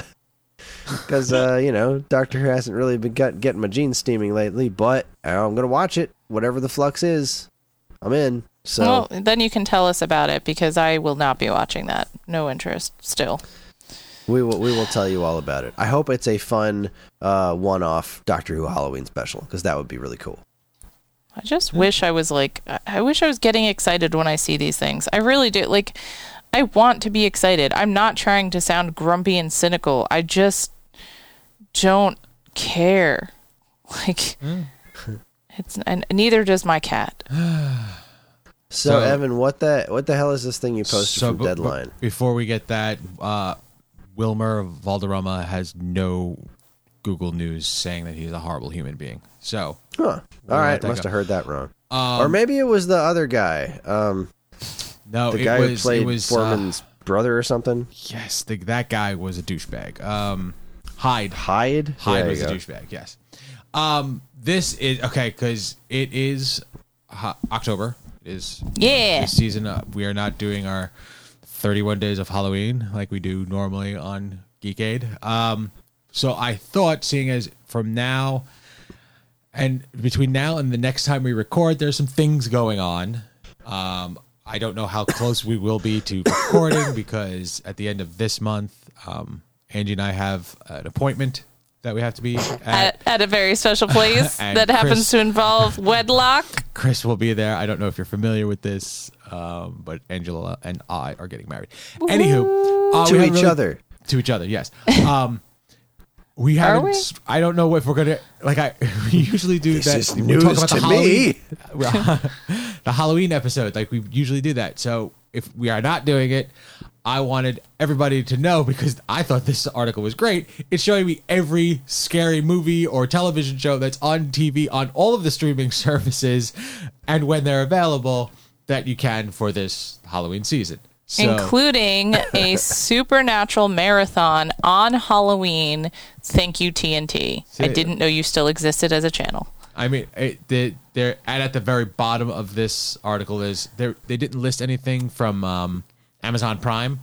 because uh, you know Doctor Who hasn't really been get, getting my jeans steaming lately. But I'm gonna watch it, whatever the flux is. I'm in. So Well, then you can tell us about it because I will not be watching that. No interest still. we will we will tell you all about it. I hope it's a fun uh, one-off Doctor Who Halloween special because that would be really cool. I just wish I was like, I- I wish I was getting excited when I see these things. I really do. Like, I want to be excited. I'm not trying to sound grumpy and cynical. I just don't care. Like, it's, and neither does my cat. So, So- Evan, what the what the hell is this thing you posted from bu- bu- Deadline? before we get that, uh, Wilmer Valderrama has no Google News saying that he's a horrible human being. So, Huh. All right, must go. have heard that wrong. um, or maybe it was the other guy, um, no, the it guy was, who played it was, uh, Forman's brother or something. yes, the, that guy was a douchebag. Um, Hyde. Hyde. Hyde There was a douchebag. Yes. Um, this is okay because it is uh, October. Is Yeah. this season. Uh, we are not doing our 31 days of Halloween like we do normally on Geekade. Um, so I thought, seeing as from now and between now and the next time we record, there's some things going on. Um, I don't know how close we will be to recording because at the end of this month, um, Angie and I have an appointment that we have to be at. At, at a very special place And that happens Chris- to involve wedlock. Chris will be there. I don't know if you're familiar with this, um, but Angela and I are getting married. Anywho, uh, To each really- other. To each other, yes. Um, we haven't. we? s- I don't know if we're gonna like. I we usually do This that. is we news talk about to the Halloween, me. the Halloween episode. Like we usually do that. So if we are not doing it, I wanted everybody to know because I thought this article was great. It's showing me every scary movie or television show that's on TV on all of the streaming services, and when they're available, that you can for this Halloween season. So, including a supernatural marathon on Halloween. Thank you, TNT. I didn't know you still existed as a channel. I mean, it, they, they're and at the very bottom of this article is they they didn't list anything from um, Amazon Prime,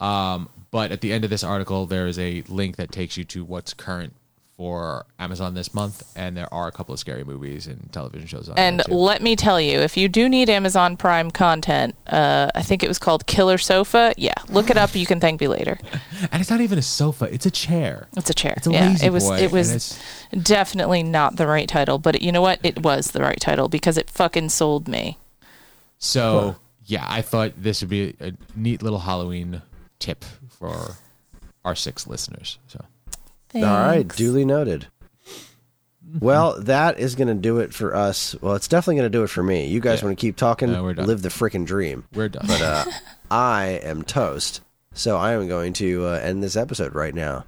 um, but at the end of this article there is a link that takes you to what's current for Amazon this month, and there are a couple of scary movies and television shows on. And there let me tell you, if you do need Amazon Prime content, uh, I think it was called Killer Sofa. Yeah, look it up. You can thank me later. and it's not even a sofa; it's a chair. It's a chair. It's a yeah, lazy it was. boy, it was definitely not the right title, but you know what? It was the right title because it fucking sold me. So yeah, I thought this would be a neat little Halloween tip for our six listeners. So All right, duly noted. Well, that is going to do it for us. Well, it's definitely going to do it for me. You guys Yeah. want to keep talking? No, we're done. Live the freaking dream. We're done. But uh, I am toast, so I am going to uh, end this episode right now.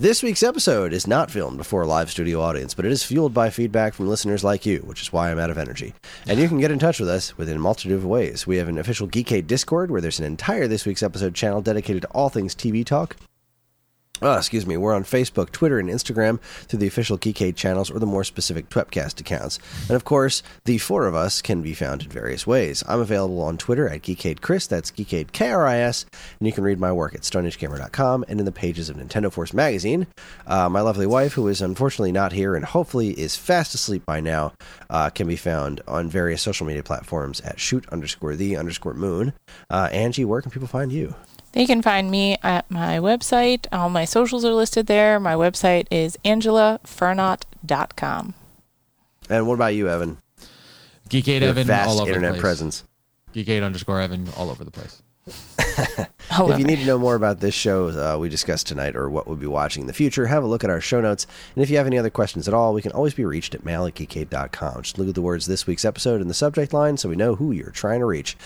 This week's episode is not filmed before a live studio audience, but it is fueled by feedback from listeners like you, which is why I'm out of energy. And you can get in touch with us within a multitude of ways. We have an official Geekade Discord where there's an entire This Week's Episode channel dedicated to all things TV talk. Oh, excuse me. We're on Facebook, Twitter, and Instagram through the official Geekade channels or the more specific Twepcast accounts. And of course, the four of us can be found in various ways. I'm available on Twitter at Geekade Chris, that's Geekade K R I S, and you can read my work at StoneAgeGamer.com and in the pages of Nintendo Force magazine. Uh, my lovely wife, who is unfortunately not here and hopefully is fast asleep by now, uh, can be found on various social media platforms at shoot underscore the underscore moon. Uh, Angie, where can people find you? They can find me at my website. All my socials are listed there. My website is angelafernot.com. And what about you, Evan? Geekade Evan vast all over the internet place. presence. Geekade underscore Evan all over the place. I If you need to know more about this show uh, we discussed tonight or what we'll be watching in the future, have a look at our show notes. And if you have any other questions at all, we can always be reached at mail at geekade.com. Just look at the words this week's episode in the subject line so we know who you're trying to reach.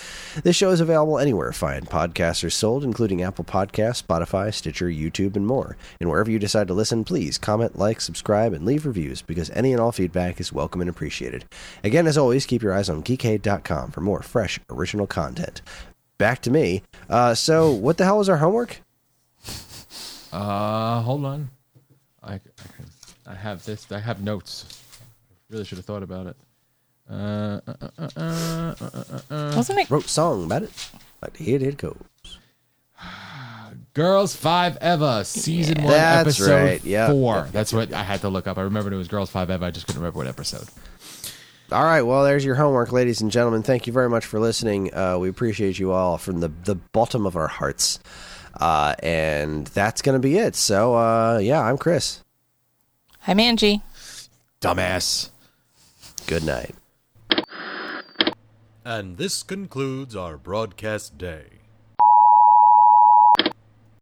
This show is available anywhere fine podcasts are sold, including Apple Podcasts, Spotify, Stitcher, YouTube, and more. And wherever you decide to listen, please comment, like, subscribe, and leave reviews because any and all feedback is welcome and appreciated. Again, as always, keep your eyes on geekade.com for more fresh, original content back to me. Uh, so, what the hell was our homework? Uh, hold on. I, I, can, I have this. I have notes. Really should have thought about it. Uh, uh, uh, uh, uh, uh, uh, Wasn't it? Wrote song about it. Like here it goes. Girls Five Eva, season one, That's episode right. Yep, four. yep, yep, That's what I had to look up. I remembered it was Girls Five Eva. I just couldn't remember what episode. All right, well, there's your homework, ladies and gentlemen. Thank you very much for listening. Uh, we appreciate you all from the the bottom of our hearts. Uh, and that's going to be it. So, uh, yeah, I'm Chris. I'm Angie. Dumbass. Good night. And this concludes our broadcast day.